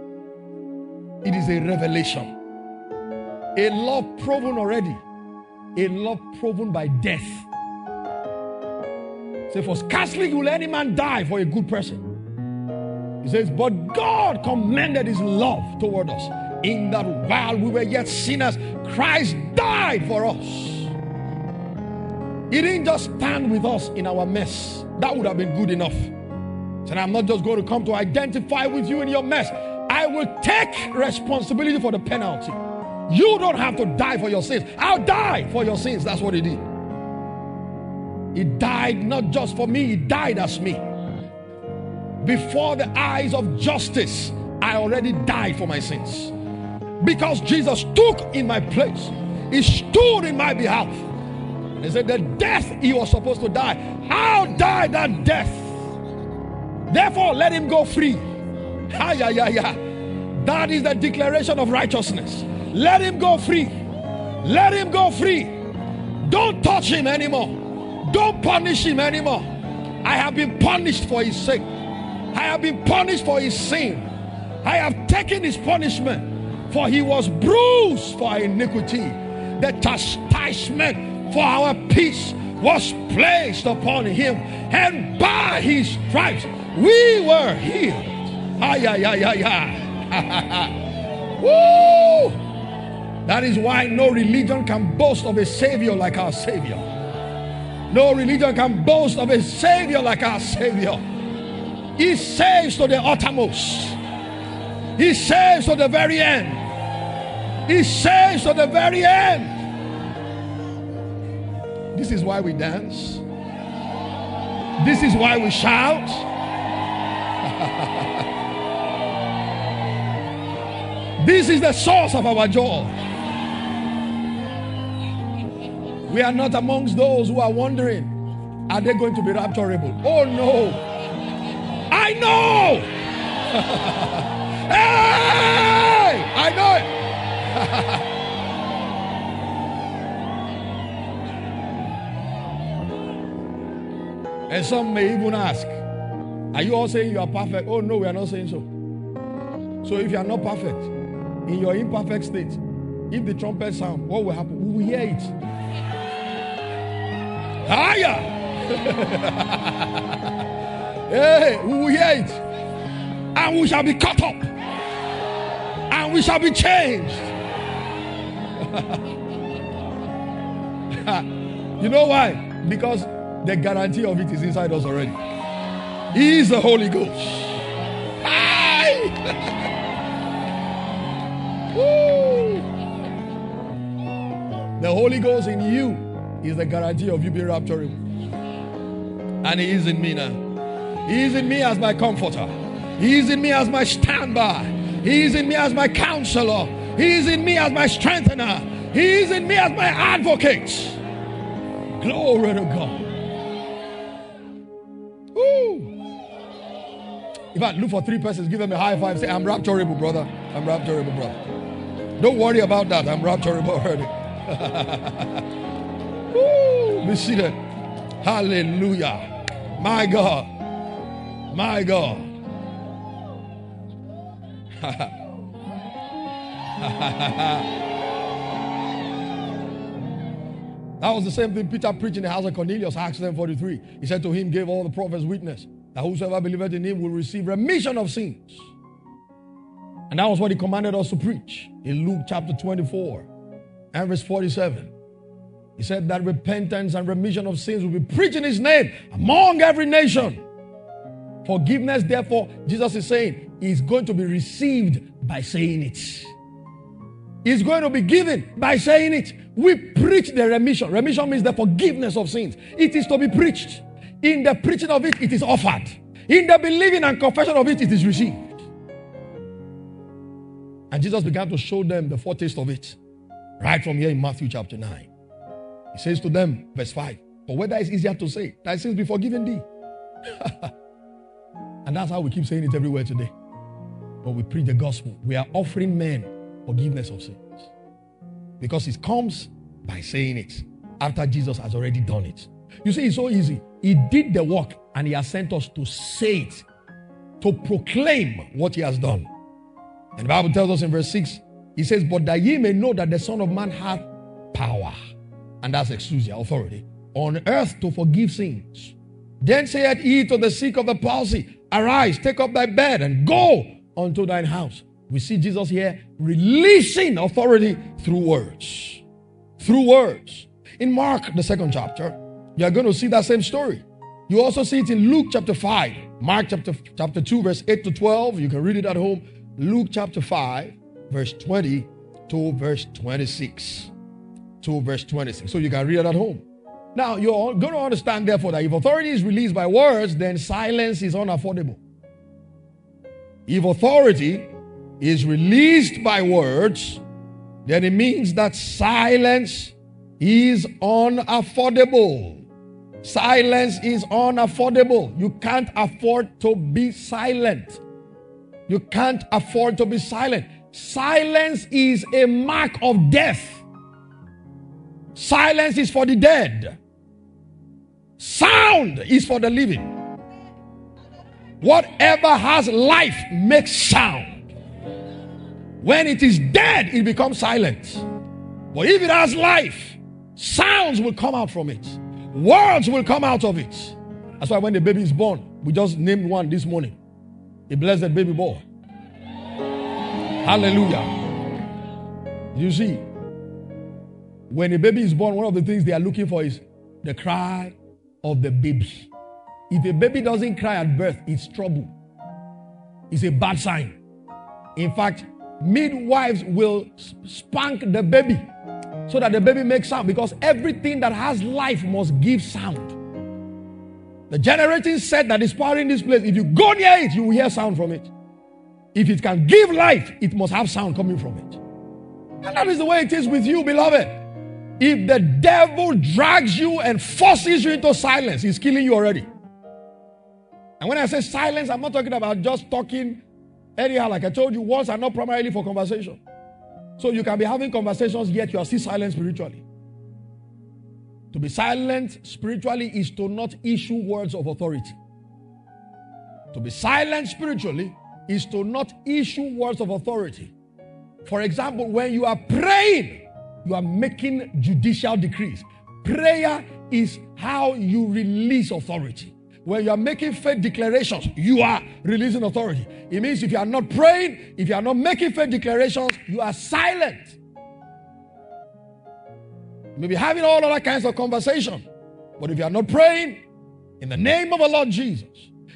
It is a revelation. A love proven already. A love proven by death. Say, for scarcely will any man die for a good person. He says, But God commended his love toward us in that while we were yet sinners, Christ died for us. He didn't just stand with us in our mess. That would have been good enough. Said, I'm not just going to come to identify with you in your mess. I will take responsibility for the penalty. You don't have to die for your sins. I'll die for your sins. That's what he did. He died not just for me, he died as me. Before the eyes of justice, I already died for my sins. Because Jesus took in my place, he stood in my behalf. He said, The death he was supposed to die, how died that death? Therefore, let him go free. Ha, yeah, yeah, yeah. That is the declaration of righteousness. Let him go free. Let him go free. Don't touch him anymore. Don't punish him anymore. I have been punished for his sake. I have been punished for his sin. I have taken his punishment, for he was bruised for iniquity. The chastisement for our peace was placed upon him, and by his stripes we were healed. Ay, ay, ay, ay, ay. Woo! That is why no religion can boast of a savior like our savior. No religion can boast of a savior like our savior. He saves to the uttermost. He saves to the very end. He saves to the very end. This is why we dance. This is why we shout. this is the source of our joy. We are not amongst those who are wondering, are they going to be rapturable? Oh no. I know. hey, I know it. and some may even ask, Are you all saying you are perfect? Oh no, we are not saying so. So if you are not perfect, in your imperfect state, if the trumpet sound, what will happen? We will hear it. Higher. Hey, we will hear it. And we shall be cut up. And we shall be changed. you know why? Because the guarantee of it is inside us already. He is the Holy Ghost. the Holy Ghost in you is the guarantee of you being raptured. And He is in me now. He is in me as my comforter. He is in me as my standby. He is in me as my counselor. He is in me as my strengthener. He is in me as my advocate. Glory to God. Woo. In fact, look for three persons, give them a high five. Say, I'm rapturable, brother. I'm rapturable, brother. Don't worry about that. I'm rapturable already. Woo. Be seated. Hallelujah. My God. My God. That was the same thing Peter preached in the house of Cornelius, Acts 10 43. He said to him, gave all the prophets witness that whosoever believeth in him will receive remission of sins. And that was what he commanded us to preach in Luke chapter 24 and verse 47. He said that repentance and remission of sins will be preached in his name among every nation. Forgiveness, therefore, Jesus is saying, is going to be received by saying it. it. Is going to be given by saying it. We preach the remission. Remission means the forgiveness of sins. It is to be preached. In the preaching of it, it is offered. In the believing and confession of it, it is received. And Jesus began to show them the foretaste of it. Right from here in Matthew chapter 9. He says to them, verse 5, For whether it's easier to say, Thy sins be forgiven thee. and that's how we keep saying it everywhere today. But we preach the gospel. We are offering men Forgiveness of sins. Because it comes by saying it after Jesus has already done it. You see, it's so easy. He did the work and he has sent us to say it, to proclaim what he has done. And the Bible tells us in verse 6, he says, But that ye may know that the Son of Man hath power, and that's exousia, authority, on earth to forgive sins. Then saith he to the sick of the palsy, Arise, take up thy bed, and go unto thine house. We see Jesus here releasing authority through words. Through words. In Mark, the second chapter, you are going to see that same story. You also see it in Luke chapter 5, Mark chapter, chapter 2, verse 8 to 12. You can read it at home. Luke chapter 5, verse 20 to verse 26. To verse 26. So you can read it at home. Now, you're going to understand, therefore, that if authority is released by words, then silence is unaffordable. If authority is released by words, then it means that silence is unaffordable. Silence is unaffordable. You can't afford to be silent. You can't afford to be silent. Silence is a mark of death. Silence is for the dead. Sound is for the living. Whatever has life makes sound. When it is dead, it becomes silent. But if it has life, sounds will come out from it, words will come out of it. That's why when the baby is born, we just named one this morning a blessed baby boy. Hallelujah. You see, when a baby is born, one of the things they are looking for is the cry of the baby. If a baby doesn't cry at birth, it's trouble. It's a bad sign. In fact, midwives will spank the baby so that the baby makes sound because everything that has life must give sound. The generating set that is powering this place, if you go near it, you will hear sound from it. If it can give life, it must have sound coming from it. And that is the way it is with you, beloved. If the devil drags you and forces you into silence, he's killing you already. And when I say silence, I'm not talking about just talking anyhow. Like I told you, words are not primarily for conversation. So you can be having conversations, yet you are still silent spiritually. To be silent spiritually is to not issue words of authority. To be silent spiritually is to not issue words of authority. For example, when you are praying, you are making judicial decrees. Prayer is how you release authority. When you are making faith declarations, you are releasing authority. It means if you are not praying, if you are not making faith declarations, you are silent. You may be having all other kinds of conversation, but if you are not praying in the name of the Lord Jesus,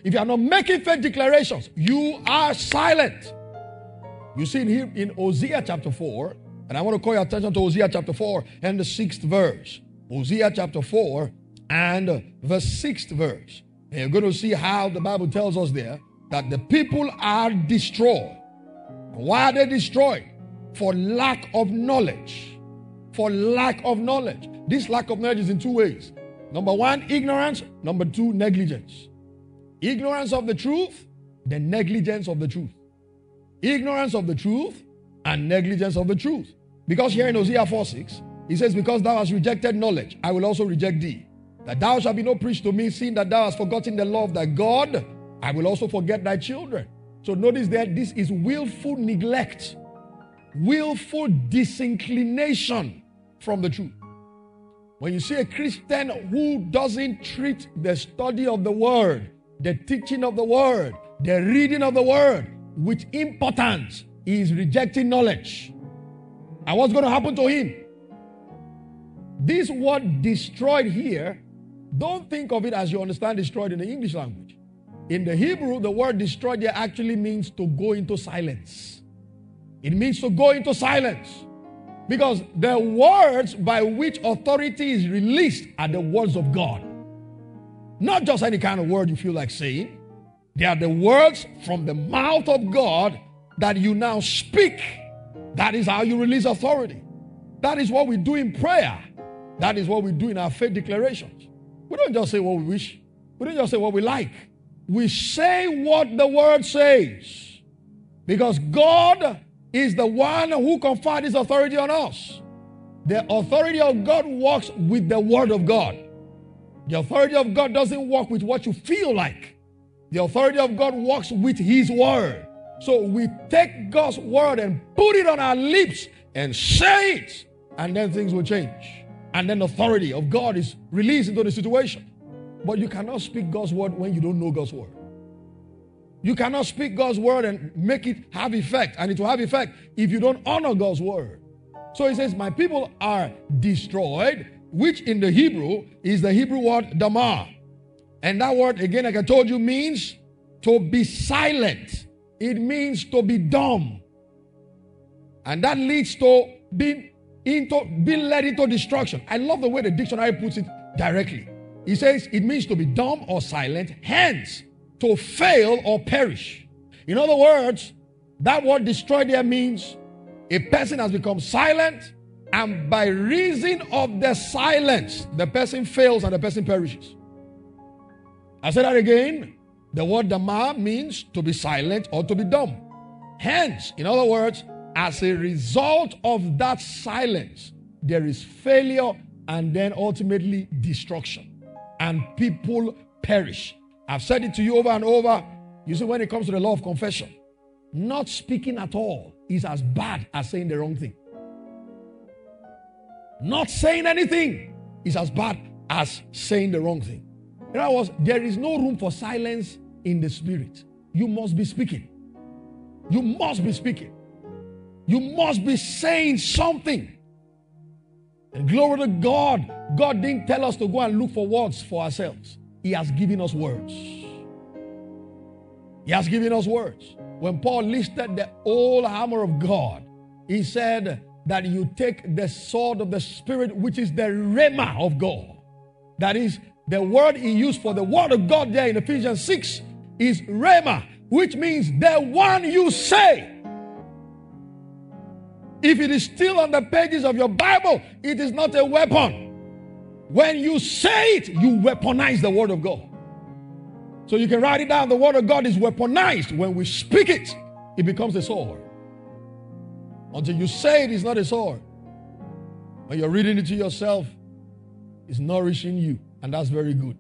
if you are not making faith declarations, you are silent. You see in here in Hosea chapter 4, and I want to call your attention to Hosea chapter 4 and the sixth verse. Hosea chapter 4 and the sixth verse. And you're going to see how the Bible tells us there that the people are destroyed. Why are they destroyed? For lack of knowledge. For lack of knowledge. This lack of knowledge is in two ways. Number one, ignorance. Number two, negligence. Ignorance of the truth, the negligence of the truth. Ignorance of the truth, and negligence of the truth. Because here in Hosea 4 6, he says, Because thou hast rejected knowledge, I will also reject thee. That thou shalt be no priest to me, seeing that thou hast forgotten the law of thy God, I will also forget thy children. So notice that this is willful neglect, willful disinclination from the truth. When you see a Christian who doesn't treat the study of the word, the teaching of the word, the reading of the word with importance, he is rejecting knowledge. And what's going to happen to him? This word destroyed here, don't think of it as you understand destroyed in the English language. In the Hebrew, the word destroyed here actually means to go into silence. It means to go into silence. Because the words by which authority is released are the words of God. Not just any kind of word you feel like saying. They are the words from the mouth of God that you now speak. That is how you release authority. That is what we do in prayer. That is what we do in our faith declarations. We don't just say what we wish, we don't just say what we like. We say what the word says. Because God is the one who conferred his authority on us. The authority of God works with the word of God. The authority of God doesn't work with what you feel like. The authority of God works with his word. So we take God's word and put it on our lips and say it, and then things will change. And then authority of God is released into the situation. But you cannot speak God's word when you don't know God's word. You cannot speak God's word and make it have effect, and it will have effect if you don't honor God's word. So he says, My people are destroyed, which in the Hebrew is the Hebrew word damah. And that word, again, like I told you, means to be silent. It means to be dumb. And that leads to being into being led into destruction. I love the way the dictionary puts it directly. He says it means to be dumb or silent, hence to fail or perish. In other words, that word destroyed there means a person has become silent, and by reason of the silence, the person fails and the person perishes. I say that again. The word damah means to be silent or to be dumb. Hence, in other words, as a result of that silence, there is failure and then ultimately destruction. And people perish. I've said it to you over and over. You see, when it comes to the law of confession, not speaking at all is as bad as saying the wrong thing. Not saying anything is as bad as saying the wrong thing. In other words, there is no room for silence in the spirit. You must be speaking. You must be speaking. You must be saying something. And glory to God. God didn't tell us to go and look for words for ourselves. He has given us words. He has given us words. When Paul listed the whole armor of God, he said that you take the sword of the Spirit, which is the rhema of God. That is the word he used for the word of God there in Ephesians 6 is rhema, which means the one you say. If it is still on the pages of your Bible, it is not a weapon. When you say it, you weaponize the word of God. So you can write it down. The word of God is weaponized. When we speak it, it becomes a sword. Until you say it, it is not a sword. When you're reading it to yourself, it's nourishing you. And that's very good.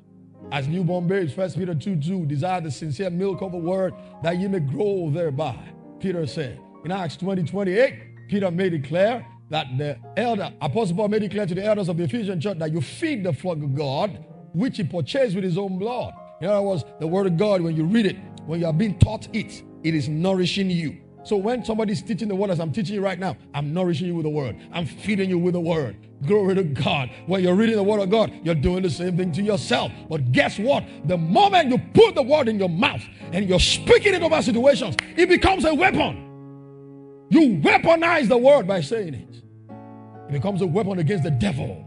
As newborn babes, 1 Peter 2 2, desire the sincere milk of the word that ye may grow thereby. Peter said. In Acts 20 28, Peter made it clear that the elder, Apostle Paul made it clear to the elders of the Ephesian church that you feed the flock of God, which he purchased with his own blood. In other words, the word of God, when you read it, when you are being taught it, it is nourishing you. So when somebody's teaching the word as I'm teaching you right now, I'm nourishing you with the word. I'm feeding you with the word. Glory to God. When you're reading the word of God, you're doing the same thing to yourself. But guess what? The moment you put the word in your mouth and you're speaking it over situations, it becomes a weapon. You weaponize the word by saying it. It becomes a weapon against the devil.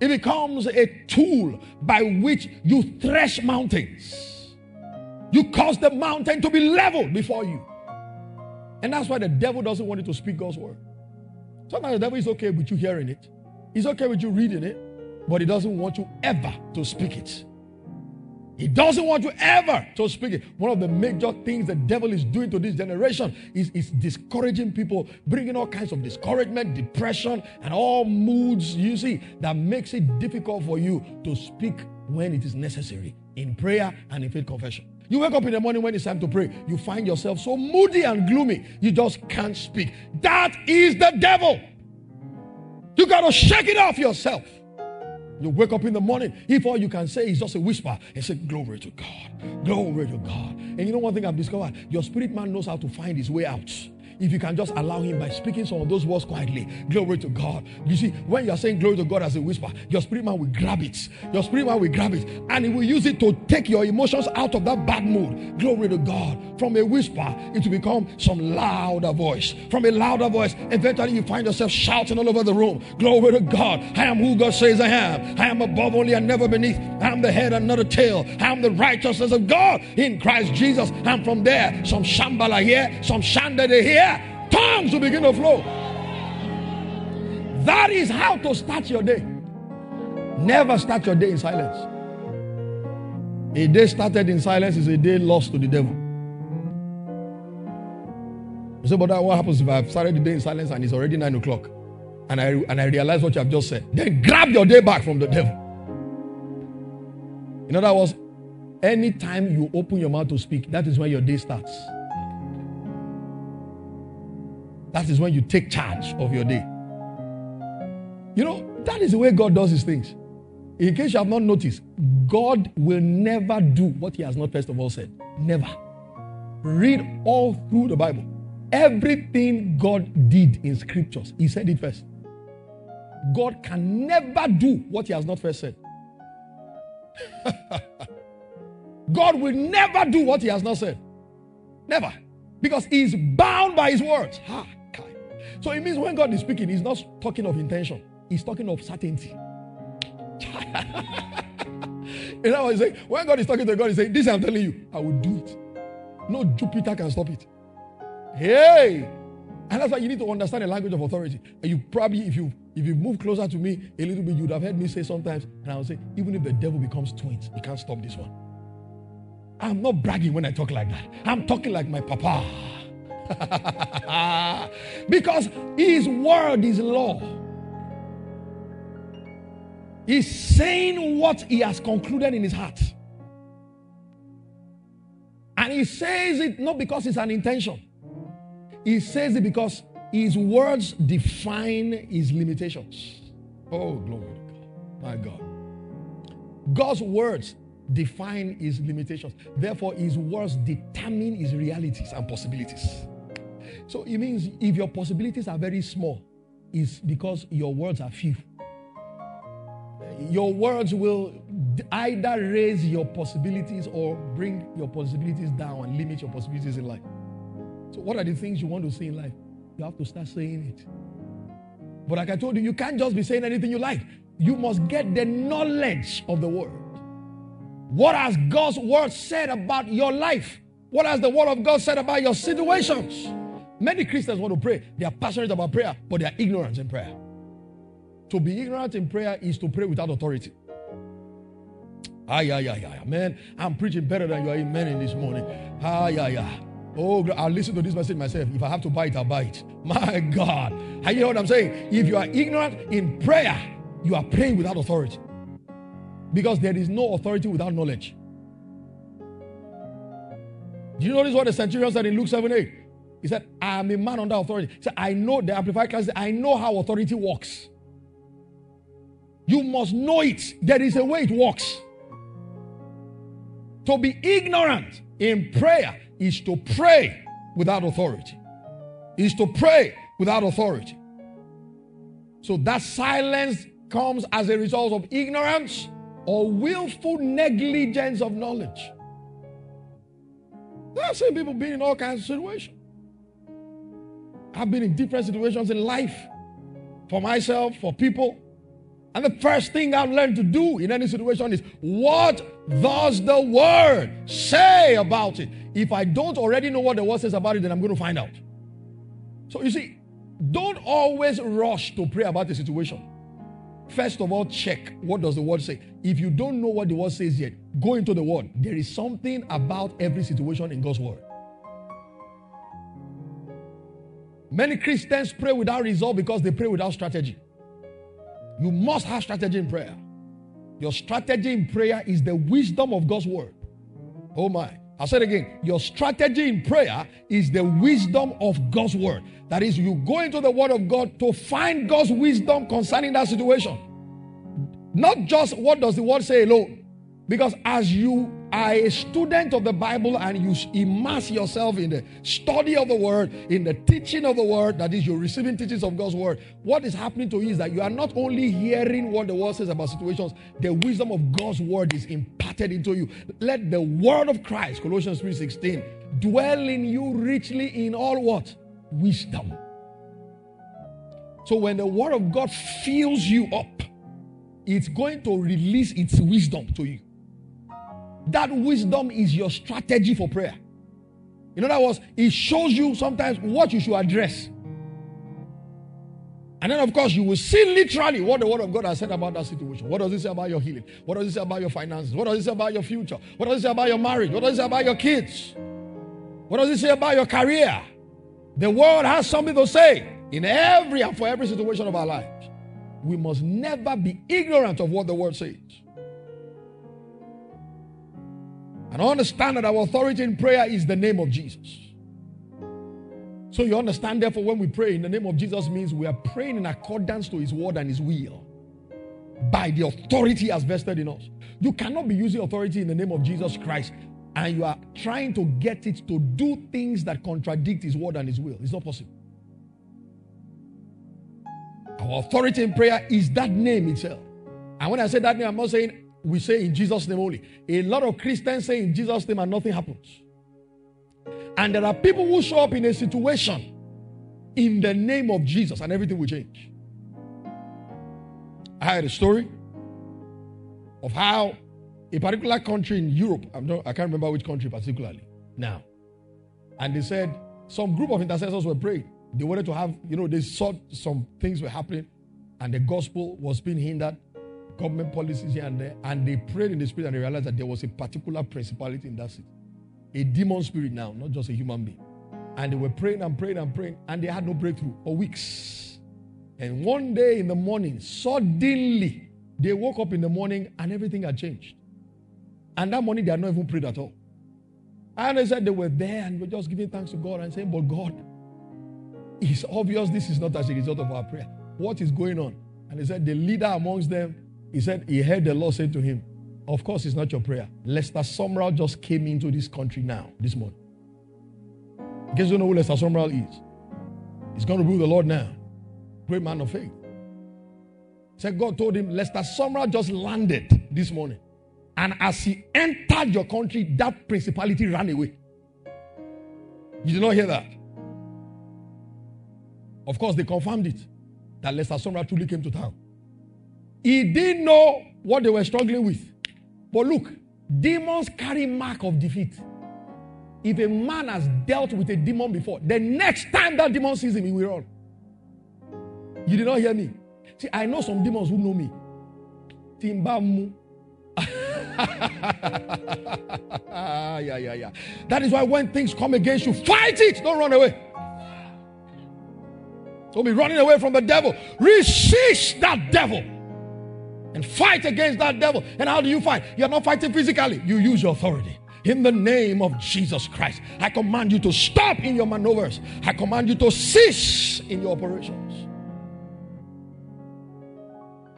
It becomes a tool by which you thresh mountains. You cause the mountain to be leveled before you. And that's why the devil doesn't want you to speak God's word. Sometimes the devil is okay with you hearing it, he's okay with you reading it, but he doesn't want you ever to speak it. He doesn't want you ever to speak it. One of the major things the devil is doing to this generation is, is discouraging people, bringing all kinds of discouragement, depression, and all moods, you see, that makes it difficult for you to speak when it is necessary in prayer and in faith confession. You wake up in the morning when it's time to pray, you find yourself so moody and gloomy, you just can't speak. That is the devil. You got to shake it off yourself. You wake up in the morning, if all you can say is just a whisper and say, Glory to God, glory to God. And you know one thing I've discovered? Your spirit man knows how to find his way out if you can just allow him by speaking some of those words quietly. Glory to God. You see, when you're saying glory to God as a whisper, your spirit man will grab it. Your spirit man will grab it and he will use it to take your emotions out of that bad mood. Glory to God. From a whisper, it will become some louder voice. From a louder voice, eventually you find yourself shouting all over the room. Glory to God. I am who God says I am. I am above only and never beneath. I am the head and not a tail. I am the righteousness of God in Christ Jesus. And from there, some shambala here, some shandada here tongues will begin to flow. That is how to start your day. Never start your day in silence. A day started in silence is a day lost to the devil. You say, but what happens if I've started the day in silence and it's already nine o'clock? And I and I realize what you have just said. Then grab your day back from the devil. In other words, anytime you open your mouth to speak, that is when your day starts. That is when you take charge of your day. You know, that is the way God does his things. In case you have not noticed, God will never do what he has not first of all said. Never. Read all through the Bible. Everything God did in scriptures, He said it first. God can never do what He has not first said. God will never do what He has not said. Never. Because He is bound by His words. So it means when God is speaking, He's not talking of intention, He's talking of certainty. you know what I'm saying? When God is talking to God, He's saying, This I'm telling you, I will do it. No Jupiter can stop it. Hey! And that's why you need to understand the language of authority. And you probably, if you if you move closer to me a little bit, you would have heard me say sometimes, and I'll say, even if the devil becomes twins, he can't stop this one. I'm not bragging when I talk like that. I'm talking like my papa. because his word is law. He's saying what he has concluded in his heart. And he says it not because it's an intention. He says it because his words define his limitations. Oh, glory to God. My God. God's words define his limitations. Therefore, his words determine his realities and possibilities. So it means if your possibilities are very small, it's because your words are few. Your words will either raise your possibilities or bring your possibilities down and limit your possibilities in life. So, what are the things you want to say in life? You have to start saying it. But like I told you, you can't just be saying anything you like. You must get the knowledge of the word. What has God's word said about your life? What has the word of God said about your situations? Many Christians want to pray. They are passionate about prayer, but they are ignorant in prayer. To be ignorant in prayer is to pray without authority. Ah, yeah, yeah, yeah. Man, I'm preaching better than you are amen in this morning. Ah, yeah, yeah. Oh, I'll listen to this message myself. If I have to buy it, I'll buy it. My God. I hear what I'm saying? If you are ignorant in prayer, you are praying without authority. Because there is no authority without knowledge. Do you notice what the centurion said in Luke 7 8? He said, I am a man under authority. He said, I know the amplified class, I know how authority works. You must know it. There is a way it works. To be ignorant in prayer is to pray without authority. Is to pray without authority. So that silence comes as a result of ignorance or willful negligence of knowledge. I've seen people being in all kinds of situations. I've been in different situations in life for myself, for people. And the first thing I've learned to do in any situation is what does the word say about it? If I don't already know what the word says about it, then I'm going to find out. So you see, don't always rush to pray about the situation. First of all, check what does the word say. If you don't know what the word says yet, go into the word. There is something about every situation in God's word. Many Christians pray without result because they pray without strategy. You must have strategy in prayer. Your strategy in prayer is the wisdom of God's word. Oh my. I'll say it again. Your strategy in prayer is the wisdom of God's word. That is, you go into the word of God to find God's wisdom concerning that situation. Not just what does the word say alone. Because as you are a student of the Bible and you immerse yourself in the study of the word, in the teaching of the word, that is, you're receiving teachings of God's word, what is happening to you is that you are not only hearing what the word says about situations, the wisdom of God's word is imparted into you. Let the word of Christ, Colossians 3:16, dwell in you richly in all what? Wisdom. So when the word of God fills you up, it's going to release its wisdom to you. That wisdom is your strategy for prayer. In other words, it shows you sometimes what you should address. And then, of course, you will see literally what the Word of God has said about that situation. What does it say about your healing? What does it say about your finances? What does it say about your future? What does it say about your marriage? What does it say about your kids? What does it say about your career? The word has something to say in every and for every situation of our lives. We must never be ignorant of what the word says. And understand that our authority in prayer is the name of Jesus. So you understand, therefore, when we pray in the name of Jesus means we are praying in accordance to his word and his will by the authority as vested in us. You cannot be using authority in the name of Jesus Christ and you are trying to get it to do things that contradict his word and his will. It's not possible. Our authority in prayer is that name itself. And when I say that name, I'm not saying we say in Jesus' name only. A lot of Christians say in Jesus' name and nothing happens. And there are people who show up in a situation in the name of Jesus and everything will change. I had a story of how a particular country in Europe, not, I can't remember which country particularly now, and they said some group of intercessors were praying. They wanted to have, you know, they saw some things were happening and the gospel was being hindered, government policies here and there, and they prayed in the spirit and they realized that there was a particular principality in that city. A demon spirit now, not just a human being. And they were praying and praying and praying, and they had no breakthrough for weeks. And one day in the morning, suddenly, they woke up in the morning and everything had changed. And that morning, they had not even prayed at all. And they said they were there and were just giving thanks to God and saying, But God, it's obvious this is not as a result of our prayer. What is going on? And they said, The leader amongst them, he said, he heard the Lord say to him, Of course, it's not your prayer. Lester Sumrall just came into this country now, this morning. In case you don't know who Lester Sumrall is, he's going to rule the Lord now. Great man of faith. Said God told him, Lester Sumrall just landed this morning. And as he entered your country, that principality ran away. You did not hear that? Of course, they confirmed it that Lester Sumrall truly came to town. He didn't know what they were struggling with. But look, demons carry mark of defeat. If a man has dealt with a demon before, the next time that demon sees him, he will run. You did not hear me. See, I know some demons who know me. Timbamu. yeah, yeah, yeah. That is why when things come against you, fight it. Don't run away. Don't be running away from the devil. Resist that devil and fight against that devil. And how do you fight? You're not fighting physically, you use your authority. In the name of Jesus Christ, I command you to stop in your maneuvers. I command you to cease in your operations.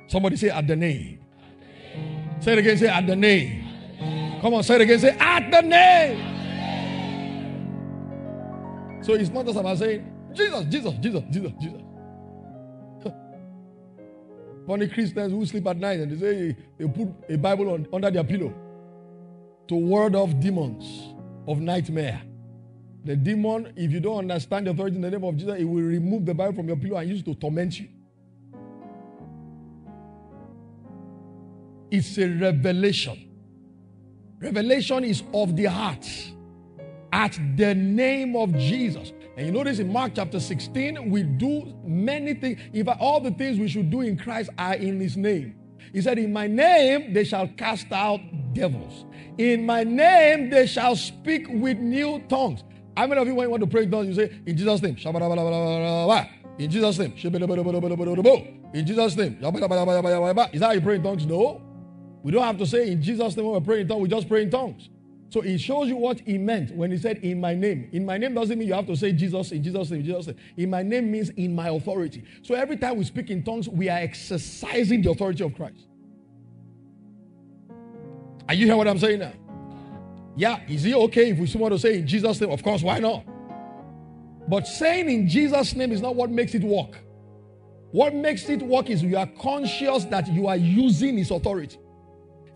Somebody say, at the name. Say it again, say, at the name. Come on, say it again, say, at the name. So it's not just about saying, Jesus, Jesus, Jesus, Jesus, Jesus. Funny Christians who sleep at night and they say they put a Bible on, under their pillow to ward off demons of nightmare. The demon, if you don't understand the authority in the name of Jesus, it will remove the Bible from your pillow and use it to torment you. It's a revelation. Revelation is of the heart at the name of Jesus. And you notice in Mark chapter 16, we do many things. If all the things we should do in Christ are in his name. He said, In my name they shall cast out devils. In my name they shall speak with new tongues. How many of you, when you want to pray in tongues, you say, In Jesus' name, in Jesus' name, in Jesus' name, is that how you pray in tongues? No. We don't have to say in Jesus' name when we're praying in tongues, we just pray in tongues. So it shows you what he meant when he said, In my name. In my name doesn't mean you have to say Jesus, in Jesus' name, Jesus' name. In my name means in my authority. So every time we speak in tongues, we are exercising the authority of Christ. Are you hearing what I'm saying now? Yeah, is it okay if we want to say in Jesus' name? Of course, why not? But saying in Jesus' name is not what makes it work. What makes it work is you are conscious that you are using his authority.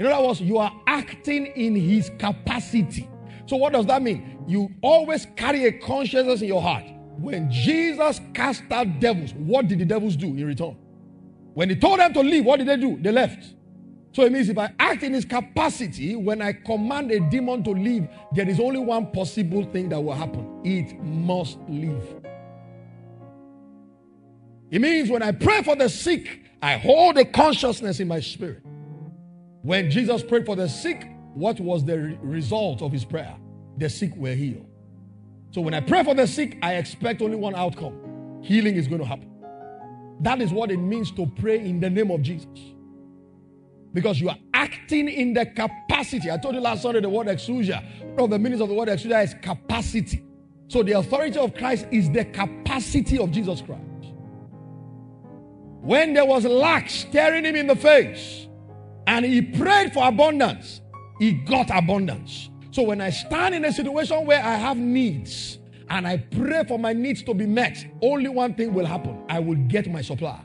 In other words, you are acting in his capacity. So, what does that mean? You always carry a consciousness in your heart. When Jesus cast out devils, what did the devils do in return? When he told them to leave, what did they do? They left. So it means if I act in his capacity, when I command a demon to leave, there is only one possible thing that will happen it must leave. It means when I pray for the sick, I hold a consciousness in my spirit. When Jesus prayed for the sick, what was the re- result of his prayer? The sick were healed. So when I pray for the sick, I expect only one outcome healing is going to happen. That is what it means to pray in the name of Jesus. Because you are acting in the capacity. I told you last Sunday the word exousia. One of the meanings of the word exousia is capacity. So the authority of Christ is the capacity of Jesus Christ. When there was lack staring him in the face and he prayed for abundance, he got abundance. So when I stand in a situation where I have needs and I pray for my needs to be met, only one thing will happen I will get my supply.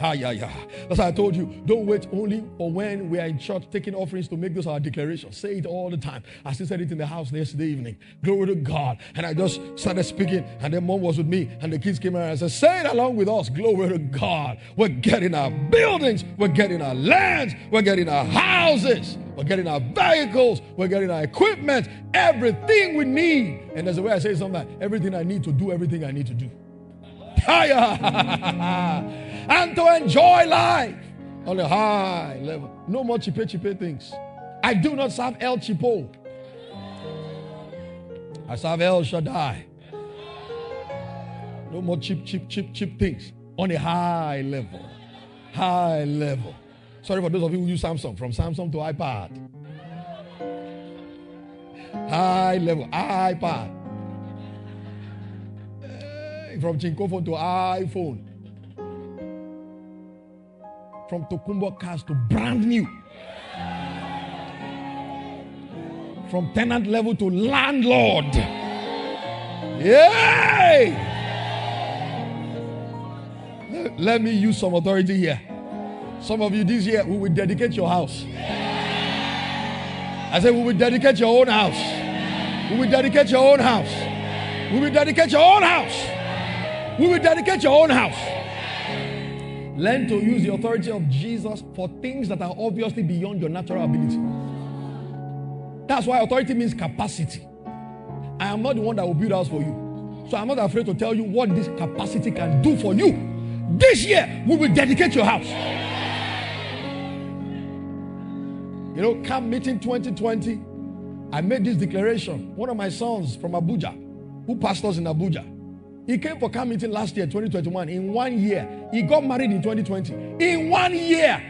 Ah, yeah, yeah. That's why I told you, don't wait only for when we are in church taking offerings to make this our declaration. Say it all the time. I still said it in the house yesterday evening. Glory to God. And I just started speaking, and then mom was with me, and the kids came around and said, Say it along with us. Glory to God. We're getting our buildings, we're getting our lands, we're getting our houses, we're getting our vehicles, we're getting our equipment, everything we need. And there's a way I say something everything I need to do, everything I need to do. and to enjoy life on a high level. No more chipe chipe things. I do not serve El Chipo. I serve El Shaddai. No more cheap, cheap, cheap, cheap things on a high level. High level. Sorry for those of you who use Samsung, from Samsung to iPad. High level, iPad. From Chinko phone to iPhone from Tokumbo cars to brand new. From tenant level to landlord. Yay! Let me use some authority here. Some of you this year, we will dedicate your house. I said, we will dedicate your own house. We will dedicate your own house. We will dedicate your own house. We will dedicate your own house. Learn to use the authority of Jesus for things that are obviously beyond your natural ability. That's why authority means capacity. I am not the one that will build house for you. So I'm not afraid to tell you what this capacity can do for you. This year, we will dedicate your house. You know, camp meeting 2020, I made this declaration. One of my sons from Abuja, who pastors in Abuja, he came for camp meeting last year, 2021. In one year, he got married in 2020. In one year,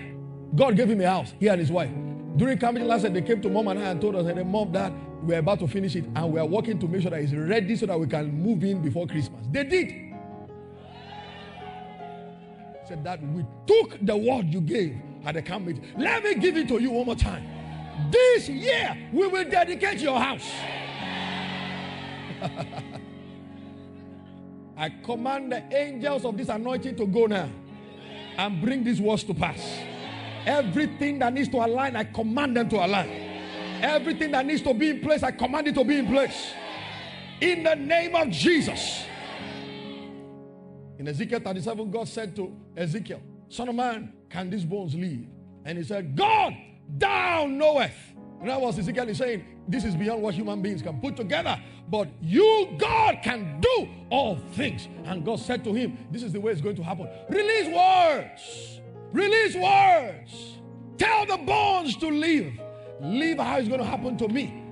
God gave him a house, he and his wife. During camp meeting last year, they came to mom and I and told us, and mom, dad, we're about to finish it and we're working to make sure that it's ready so that we can move in before Christmas. They did. Said that we took the word you gave at the camp meeting. Let me give it to you one more time. This year, we will dedicate your house. I command the angels of this anointing to go now and bring these words to pass. Everything that needs to align, I command them to align. Everything that needs to be in place, I command it to be in place. In the name of Jesus. In Ezekiel 37, God said to Ezekiel, Son of man, can these bones live? And he said, God, thou knoweth. And that was Ezekiel is saying, This is beyond what human beings can put together. But you, God, can do all things. And God said to him, This is the way it's going to happen. Release words. Release words. Tell the bones to live. Live how it's going to happen to me.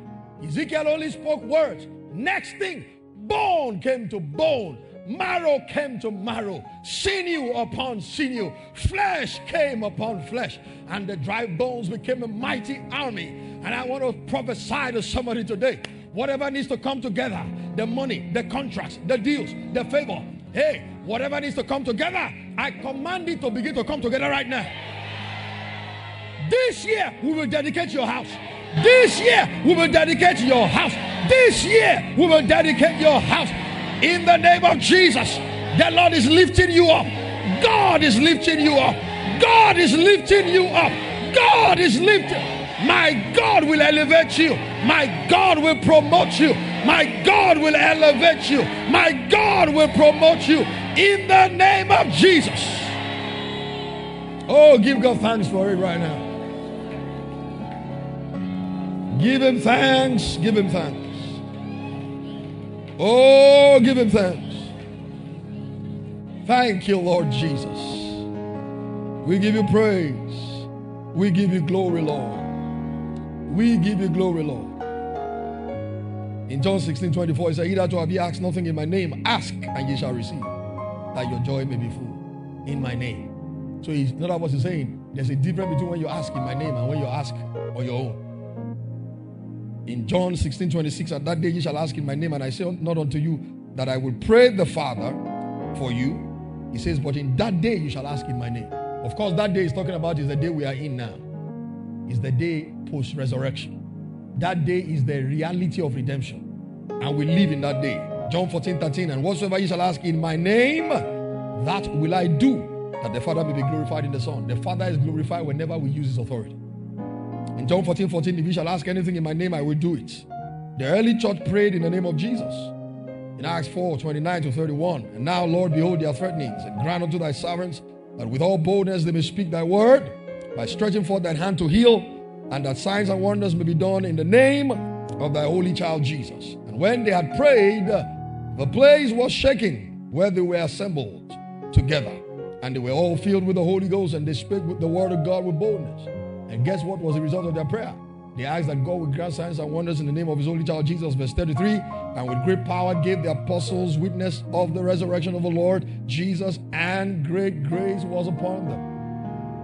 Ezekiel only spoke words. Next thing, bone came to bone. Marrow came to marrow, sinew upon sinew, flesh came upon flesh, and the dry bones became a mighty army. And I want to prophesy to somebody today whatever needs to come together the money, the contracts, the deals, the favor hey, whatever needs to come together, I command it to begin to come together right now. This year, we will dedicate your house. This year, we will dedicate your house. This year, we will dedicate your house. In the name of Jesus, the Lord is lifting you up. God is lifting you up. God is lifting you up. God is lifting. My God will elevate you. My God will promote you. My God will elevate you. My God will promote you. In the name of Jesus. Oh, give God thanks for it right now. Give him thanks. Give him thanks. Oh, give him thanks. Thank you, Lord Jesus. We give you praise. We give you glory, Lord. We give you glory, Lord. In John 16 24, he said, Either to have ye asked nothing in my name, ask and ye shall receive, that your joy may be full in my name. So, he's, in other words, he's saying there's a difference between when you ask in my name and when you ask on your own. In John 16 26, at that day ye shall ask in my name, and I say not unto you that I will pray the Father for you. He says, But in that day you shall ask in my name. Of course, that day he's talking about is the day we are in now. Is the day post resurrection. That day is the reality of redemption. And we live in that day. John 14, 13. And whatsoever you shall ask in my name, that will I do, that the Father may be glorified in the Son. The Father is glorified whenever we use his authority. In John 14, 14, if you shall ask anything in my name, I will do it. The early church prayed in the name of Jesus. In Acts 4, 29 to 31. And now, Lord, behold their threatenings, and grant unto thy servants that with all boldness they may speak thy word, by stretching forth thine hand to heal, and that signs and wonders may be done in the name of thy holy child Jesus. And when they had prayed, the place was shaking where they were assembled together. And they were all filled with the Holy Ghost, and they spake with the word of God with boldness. And guess what was the result of their prayer? They asked that God would grant signs and wonders in the name of his holy child Jesus, verse 33. And with great power gave the apostles witness of the resurrection of the Lord Jesus, and great grace was upon them.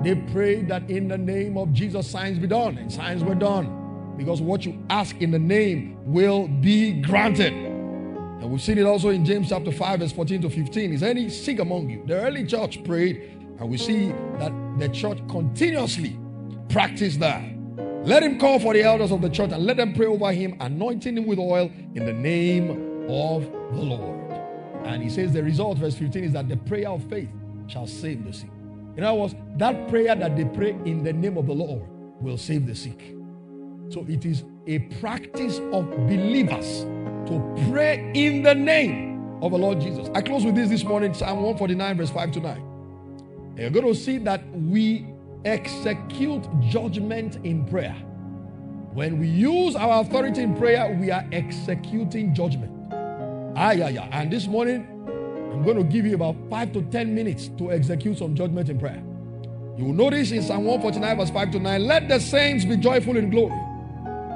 They prayed that in the name of Jesus signs be done, and signs were done. Because what you ask in the name will be granted. And we've seen it also in James chapter 5, verse 14 to 15. Is any sick among you? The early church prayed, and we see that the church continuously practiced that. Let him call for the elders of the church and let them pray over him, anointing him with oil in the name of the Lord. And he says the result, verse 15, is that the prayer of faith shall save the sick. In other words, that prayer that they pray in the name of the Lord will save the sick. So it is a practice of believers to pray in the name of the Lord Jesus. I close with this this morning, Psalm 149, verse 5 to 9. And you're going to see that we execute judgment in prayer. When we use our authority in prayer, we are executing judgment. Ah, yeah, yeah. And this morning, I'm going to give you about five to ten minutes to execute some judgment in prayer. You will notice in Psalm 149, verse 5 to 9, let the saints be joyful in glory.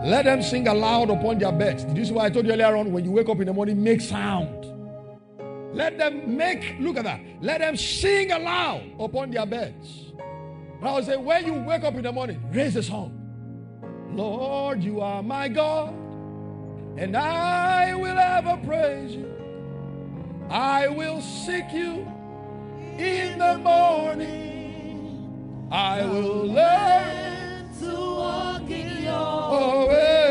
Let them sing aloud upon their beds. Did you see what I told you earlier on? When you wake up in the morning, make sound. Let them make, look at that. Let them sing aloud upon their beds. And I would say, when you wake up in the morning, raise a song. Lord, you are my God, and I will ever praise you. I will seek you in the morning. I will learn to walk in your way.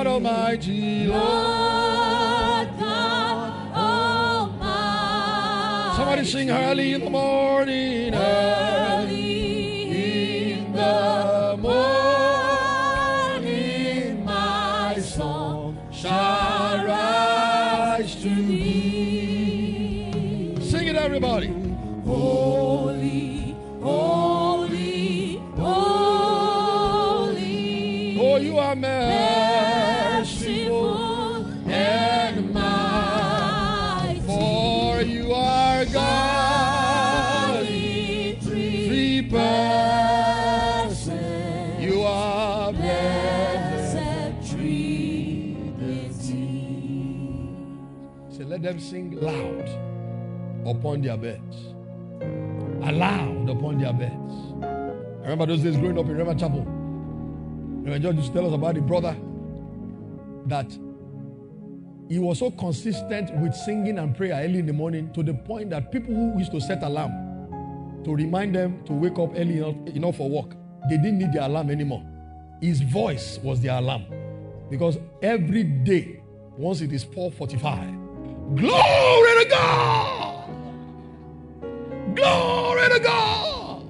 God Almighty, Lord. God Almighty. Somebody sing early in the morning. Them sing loud upon their beds. Aloud upon their beds. I remember those days growing up in River Chapel. Reverend George used to tell us about the brother that he was so consistent with singing and prayer early in the morning to the point that people who used to set alarm to remind them to wake up early enough, enough for work, they didn't need the alarm anymore. His voice was the alarm. Because every day, once it is 445, glory to God! Glory to God!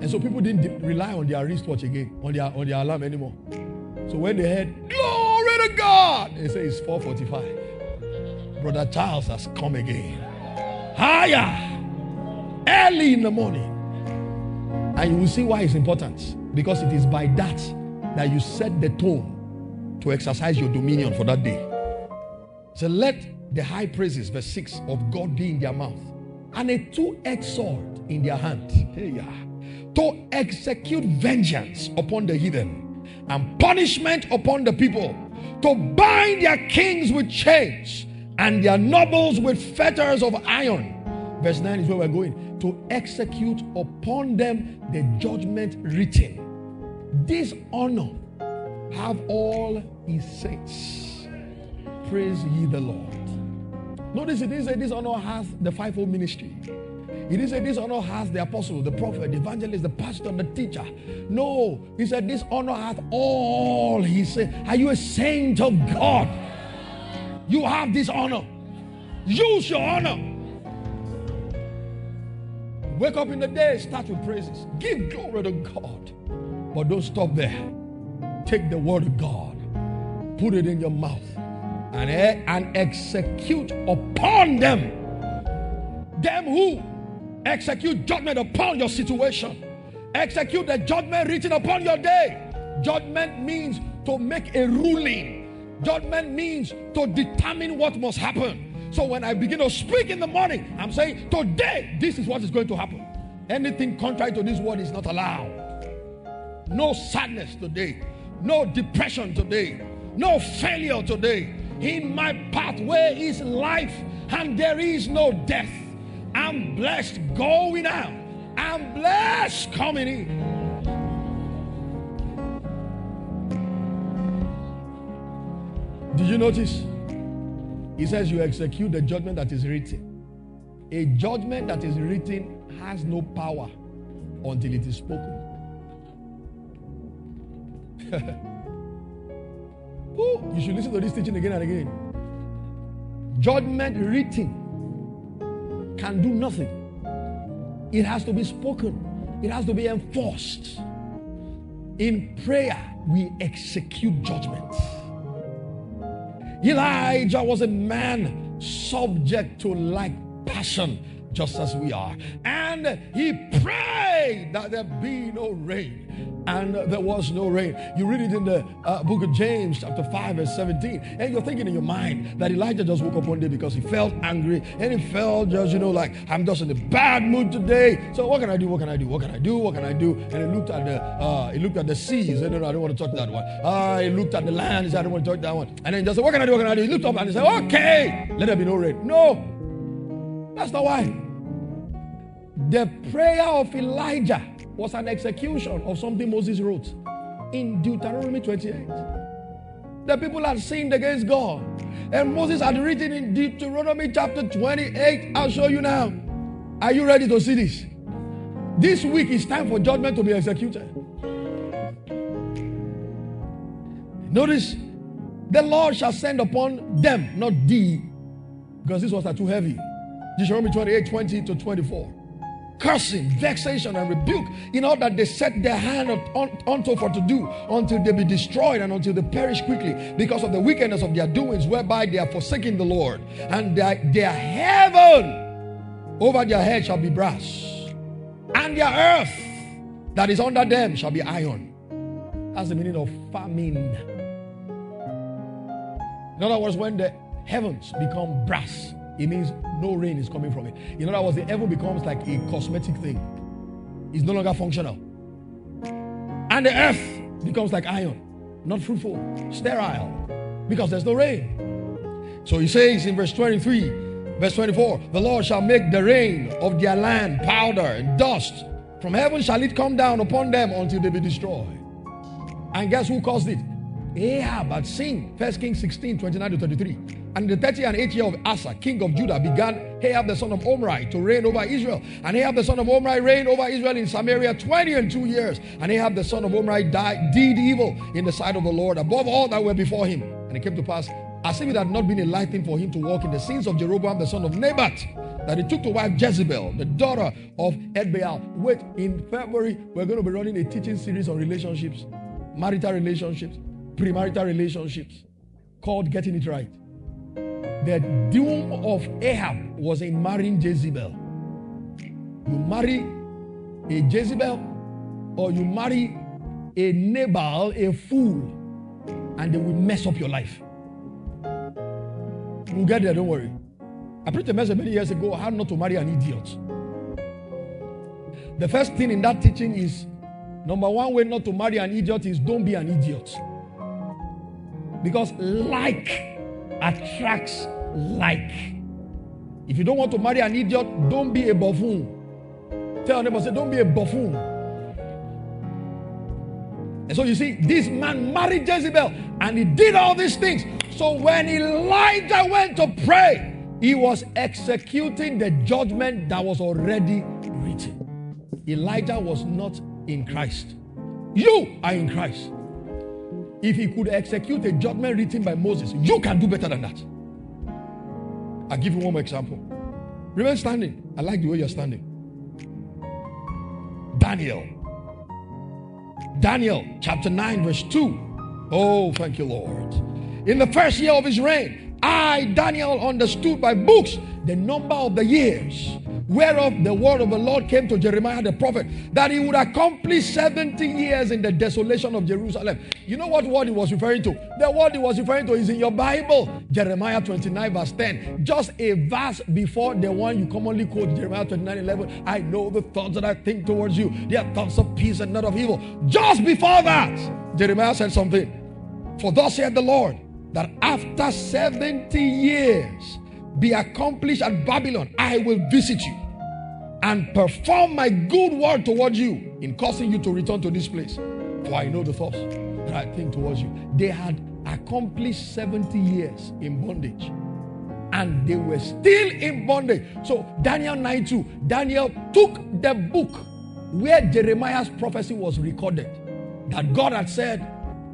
And so people didn't rely on their wristwatch again, on their, on their alarm anymore. So when they heard, glory to God, they say it's 445. Brother Charles has come again. Higher! Early in the morning. And you will see why it's important. Because it is by that that you set the tone to exercise your dominion for that day. So let the high praises, verse 6, of God be in their mouth and a two-edged sword in their hand. To execute vengeance upon the heathen and punishment upon the people, to bind their kings with chains and their nobles with fetters of iron. Verse 9 is where we're going. To execute upon them the judgment written. This honor have all his saints. Praise ye the Lord. Notice it didn't say this honor has the fivefold ministry. It didn't say this honor has the apostle, the prophet, the evangelist, the pastor, the teacher. No, he said this honor all. He said, Are you a saint of God? You have this honor. Use your honor. Wake up in the day, start with praises. Give glory to God. But don't stop there. Take the word of God, put it in your mouth, and, eh, and execute upon them. Them who execute judgment upon your situation, execute the judgment written upon your day. Judgment means to make a ruling, judgment means to determine what must happen. So when I begin to speak in the morning, I'm saying, Today, this is what is going to happen. Anything contrary to this word is not allowed. No sadness today, no depression today, no failure today. In my pathway is life, and there is no death. I'm blessed going out, I'm blessed coming in. Did you notice? He says, You execute the judgment that is written. A judgment that is written has no power until it is spoken. Ooh, you should listen to this teaching again and again. Judgment written can do nothing. It has to be spoken. It has to be enforced. In prayer, we execute judgment. Elijah was a man subject to like passion, just as we are. And he prayed that there be no rain. And there was no rain. You read it in the uh, book of James, chapter 5, verse 17. And you're thinking in your mind that Elijah just woke up one day because he felt angry and he felt just, you know, like, I'm just in a bad mood today. So what can I do? What can I do? What can I do? What can I do? And he looked at the uh, he looked at the seas. And, no, no, I don't want to touch that one. Uh, he looked at the land. He said, I don't want to touch that one. And then he just said, What can I do? What can I do? He looked up and he said, Okay, let there be no rain. No, that's not why. The prayer of Elijah was an execution of something Moses wrote in Deuteronomy 28. The people had sinned against God. And Moses had written in Deuteronomy chapter 28. I'll show you now. Are you ready to see this? This week is time for judgment to be executed. Notice, the Lord shall send upon them, not thee, because this was too heavy. Deuteronomy 28 20 to 24 cursing, vexation, and rebuke, in order that they set their hand unto for to do until they be destroyed and until they perish quickly because of the wickedness of their doings, whereby they are forsaking the Lord. And their, their heaven over their head shall be brass, and their earth that is under them shall be iron. That's the meaning of famine. In other words, when the heavens become brass, it means no rain is coming from it. In other words, the heaven becomes like a cosmetic thing, it's no longer functional. And the earth becomes like iron, not fruitful, sterile, because there's no rain. So he says in verse 23, verse 24, the Lord shall make the rain of their land powder and dust. From heaven shall it come down upon them until they be destroyed. And guess who caused it? Eh, Ahab had sinned. First Kings 16, 29 to 33. And the 30 and 8th year of Asa, king of Judah, began Ahab the son of Omri to reign over Israel. And Ahab the son of Omri reigned over Israel in Samaria 20 and 2 years. And Ahab the son of Omri died, did evil in the sight of the Lord above all that were before him. And it came to pass, as if it had not been a light thing for him to walk in the sins of Jeroboam the son of Nebat, that he took to wife Jezebel, the daughter of Ethbaal. Wait, in February, we're going to be running a teaching series on relationships, marital relationships, premarital relationships, called Getting It Right. The doom of Ahab was in marrying Jezebel. You marry a Jezebel, or you marry a Nabal, a fool, and they will mess up your life. We'll get there, don't worry. I preached a message many years ago how not to marry an idiot. The first thing in that teaching is number one way not to marry an idiot is don't be an idiot. Because like attracts like. If you don't want to marry an idiot, don't be a buffoon. Tell your neighbor, say, don't be a buffoon. And so you see, this man married Jezebel and he did all these things. So when Elijah went to pray, he was executing the judgment that was already written. Elijah was not in Christ. You are in Christ. If he could execute a judgment written by Moses, you can do better than that. I'll give you one more example. Remain standing. I like the way you're standing. Daniel. Daniel chapter 9, verse 2. Oh, thank you, Lord. In the first year of his reign, I, Daniel, understood by books the number of the years whereof the word of the Lord came to Jeremiah the prophet, that he would accomplish 70 years in the desolation of Jerusalem. You know what word he was referring to? The word he was referring to is in your Bible, Jeremiah 29, verse 10. Just a verse before the one you commonly quote, Jeremiah 29, 11. I know the thoughts that I think towards you, they are thoughts of peace and not of evil. Just before that, Jeremiah said something. For thus said the Lord, that after 70 years be accomplished at Babylon, I will visit you and perform my good word towards you in causing you to return to this place. For I know the thoughts that I think towards you. They had accomplished 70 years in bondage and they were still in bondage. So, Daniel 9 2, Daniel took the book where Jeremiah's prophecy was recorded that God had said,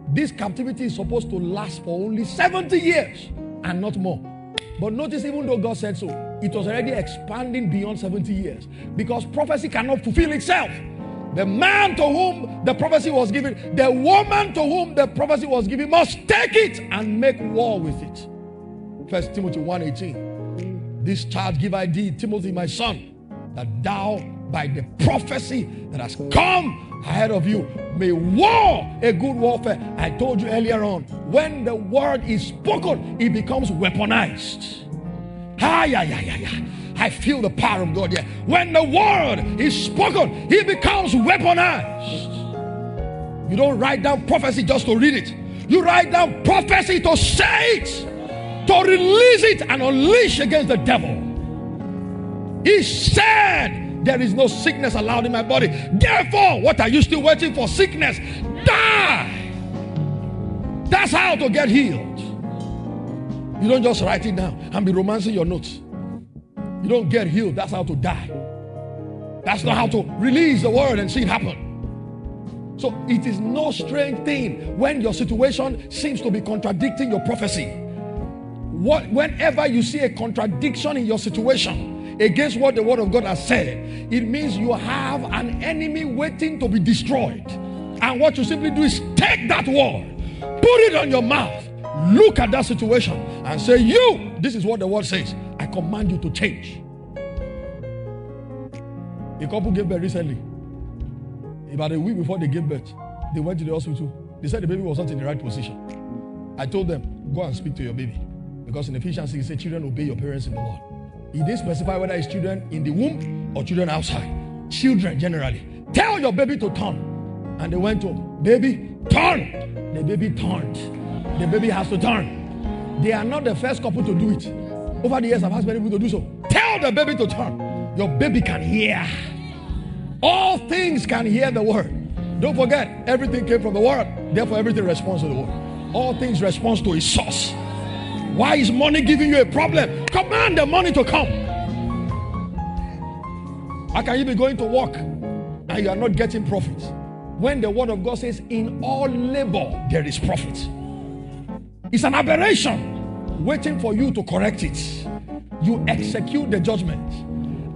This captivity is supposed to last for only 70 years and not more. But notice, even though God said so, it was already expanding beyond 70 years because prophecy cannot fulfill itself. The man to whom the prophecy was given, the woman to whom the prophecy was given, must take it and make war with it. First Timothy 1:18. This charge give I thee, Timothy, my son, that thou by the prophecy that has come ahead of you may war a good warfare. I told you earlier on, when the word is spoken, it becomes weaponized. Ah, yeah, yeah, yeah, yeah. I feel the power of God here. When the word is spoken, it becomes weaponized. You don't write down prophecy just to read it. You write down prophecy to say it, to release it and unleash against the devil. He said, There is no sickness allowed in my body. Therefore, what are you still waiting for? Sickness. Die. That's how to get healed. You don't just write it down and be romancing your notes. You don't get healed. That's how to die. That's not how to release the word and see it happen. So it is no strange thing when your situation seems to be contradicting your prophecy. What, whenever you see a contradiction in your situation against what the word of God has said, it means you have an enemy waiting to be destroyed. And what you simply do is take that word, put it on your mouth, look at that situation, and say, You, this is what the word says. I command you to change. A couple gave birth recently. About a week before they gave birth, they went to the hospital. They said the baby was not in the right position. I told them, go and speak to your baby. Because in Ephesians 6, it says, children obey your parents in the Lord. He didn't specify whether it's children in the womb or children outside. Children generally. Tell your baby to turn. And they went to, baby, turn. The baby turned. The baby has to turn. They are not the first couple to do it. Over the years, I've asked many people to do so. Tell the baby to turn. Your baby can hear. All things can hear the word. Don't forget, everything came from the word. Therefore, everything responds to the word. All things respond to its source. Why is money giving you a problem? Command the money to come. How can you be going to work and you are not getting profit? When the word of God says, in all labor there is profit. It's an aberration waiting for you to correct it. You execute the judgment.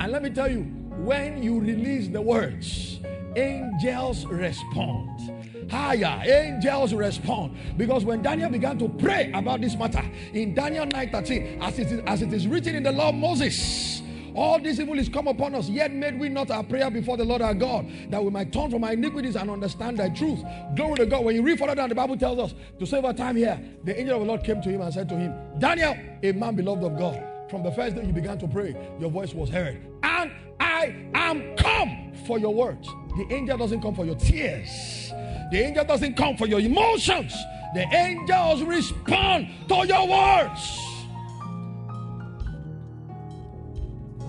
And let me tell you, when you release the words, angels respond. Higher, angels respond. Because when Daniel began to pray about this matter in Daniel 9 13, as it is, as it is written in the law of Moses, All this evil is come upon us, yet made we not our prayer before the Lord our God, that we might turn from our iniquities and understand thy truth. Glory to God. When you read further down, the Bible tells us to save our time here. The angel of the Lord came to him and said to him, Daniel, a man beloved of God. From the first day you began to pray, your voice was heard. And I am come for your words. The angel doesn't come for your tears. The angel doesn't come for your emotions. The angels respond to your words.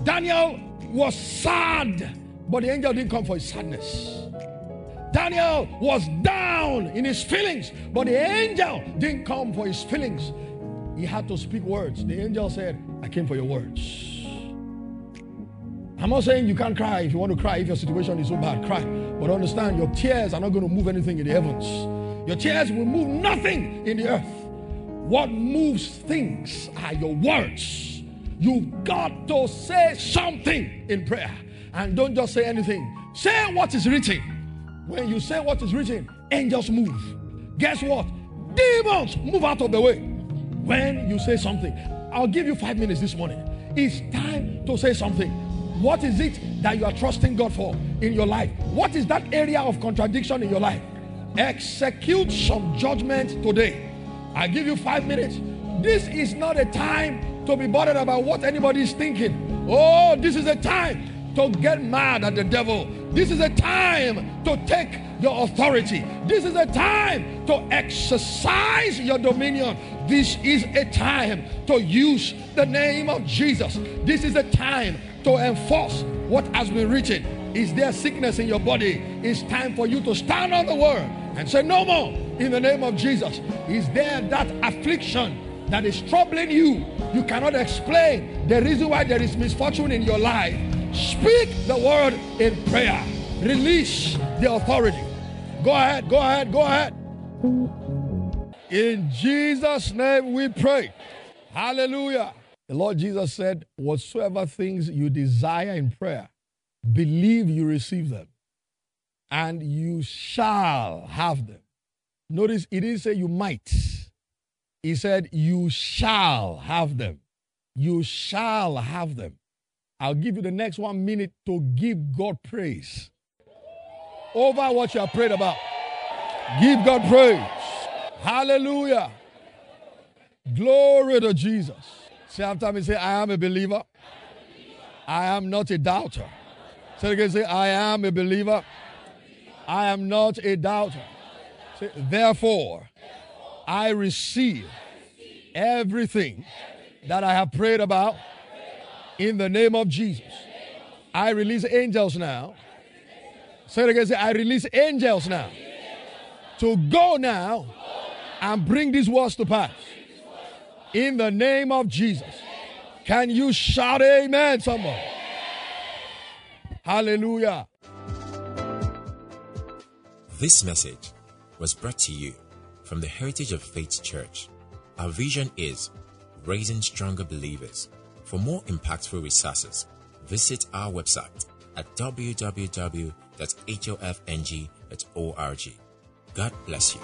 Daniel was sad, but the angel didn't come for his sadness. Daniel was down in his feelings, but the angel didn't come for his feelings. He had to speak words. The angel said, I came for your words. I'm not saying you can't cry if you want to cry, if your situation is so bad, cry. But understand, your tears are not going to move anything in the heavens. Your tears will move nothing in the earth. What moves things are your words. You've got to say something in prayer. And don't just say anything. Say what is written. When you say what is written, angels move. Guess what? Demons move out of the way. When you say something, I'll give you five minutes this morning. It's time to say something. What is it that you are trusting God for in your life? What is that area of contradiction in your life? Execute some judgment today. I give you five minutes. This is not a time to be bothered about what anybody is thinking. Oh, this is a time to get mad at the devil. This is a time to take your authority. This is a time to exercise your dominion. This is a time to use the name of Jesus. This is a time to enforce what has been written. Is there sickness in your body? It's time for you to stand on the word and say, No more in the name of Jesus. Is there that affliction that is troubling you? You cannot explain the reason why there is misfortune in your life. Speak the word in prayer, release the authority. Go ahead, go ahead, go ahead. In Jesus' name we pray. Hallelujah. The Lord Jesus said, Whatsoever things you desire in prayer, believe you receive them, and you shall have them. Notice he didn't say you might, he said, You shall have them. You shall have them. I'll give you the next one minute to give God praise over what you have prayed about. Give God praise. Hallelujah. Glory to Jesus. Say after me, say, I am a believer. I am not a doubter. Say again, say, I am a believer. I am not a doubter. Say, therefore, I receive everything that I have prayed about in the name of Jesus. I release angels now. Say again, say, I release angels now to go now and bring these words to pass in the name of Jesus. Can you shout amen, someone? Hallelujah. This message was brought to you from the Heritage of Faith Church. Our vision is raising stronger believers. For more impactful resources, visit our website at www.hofng.org. God bless you.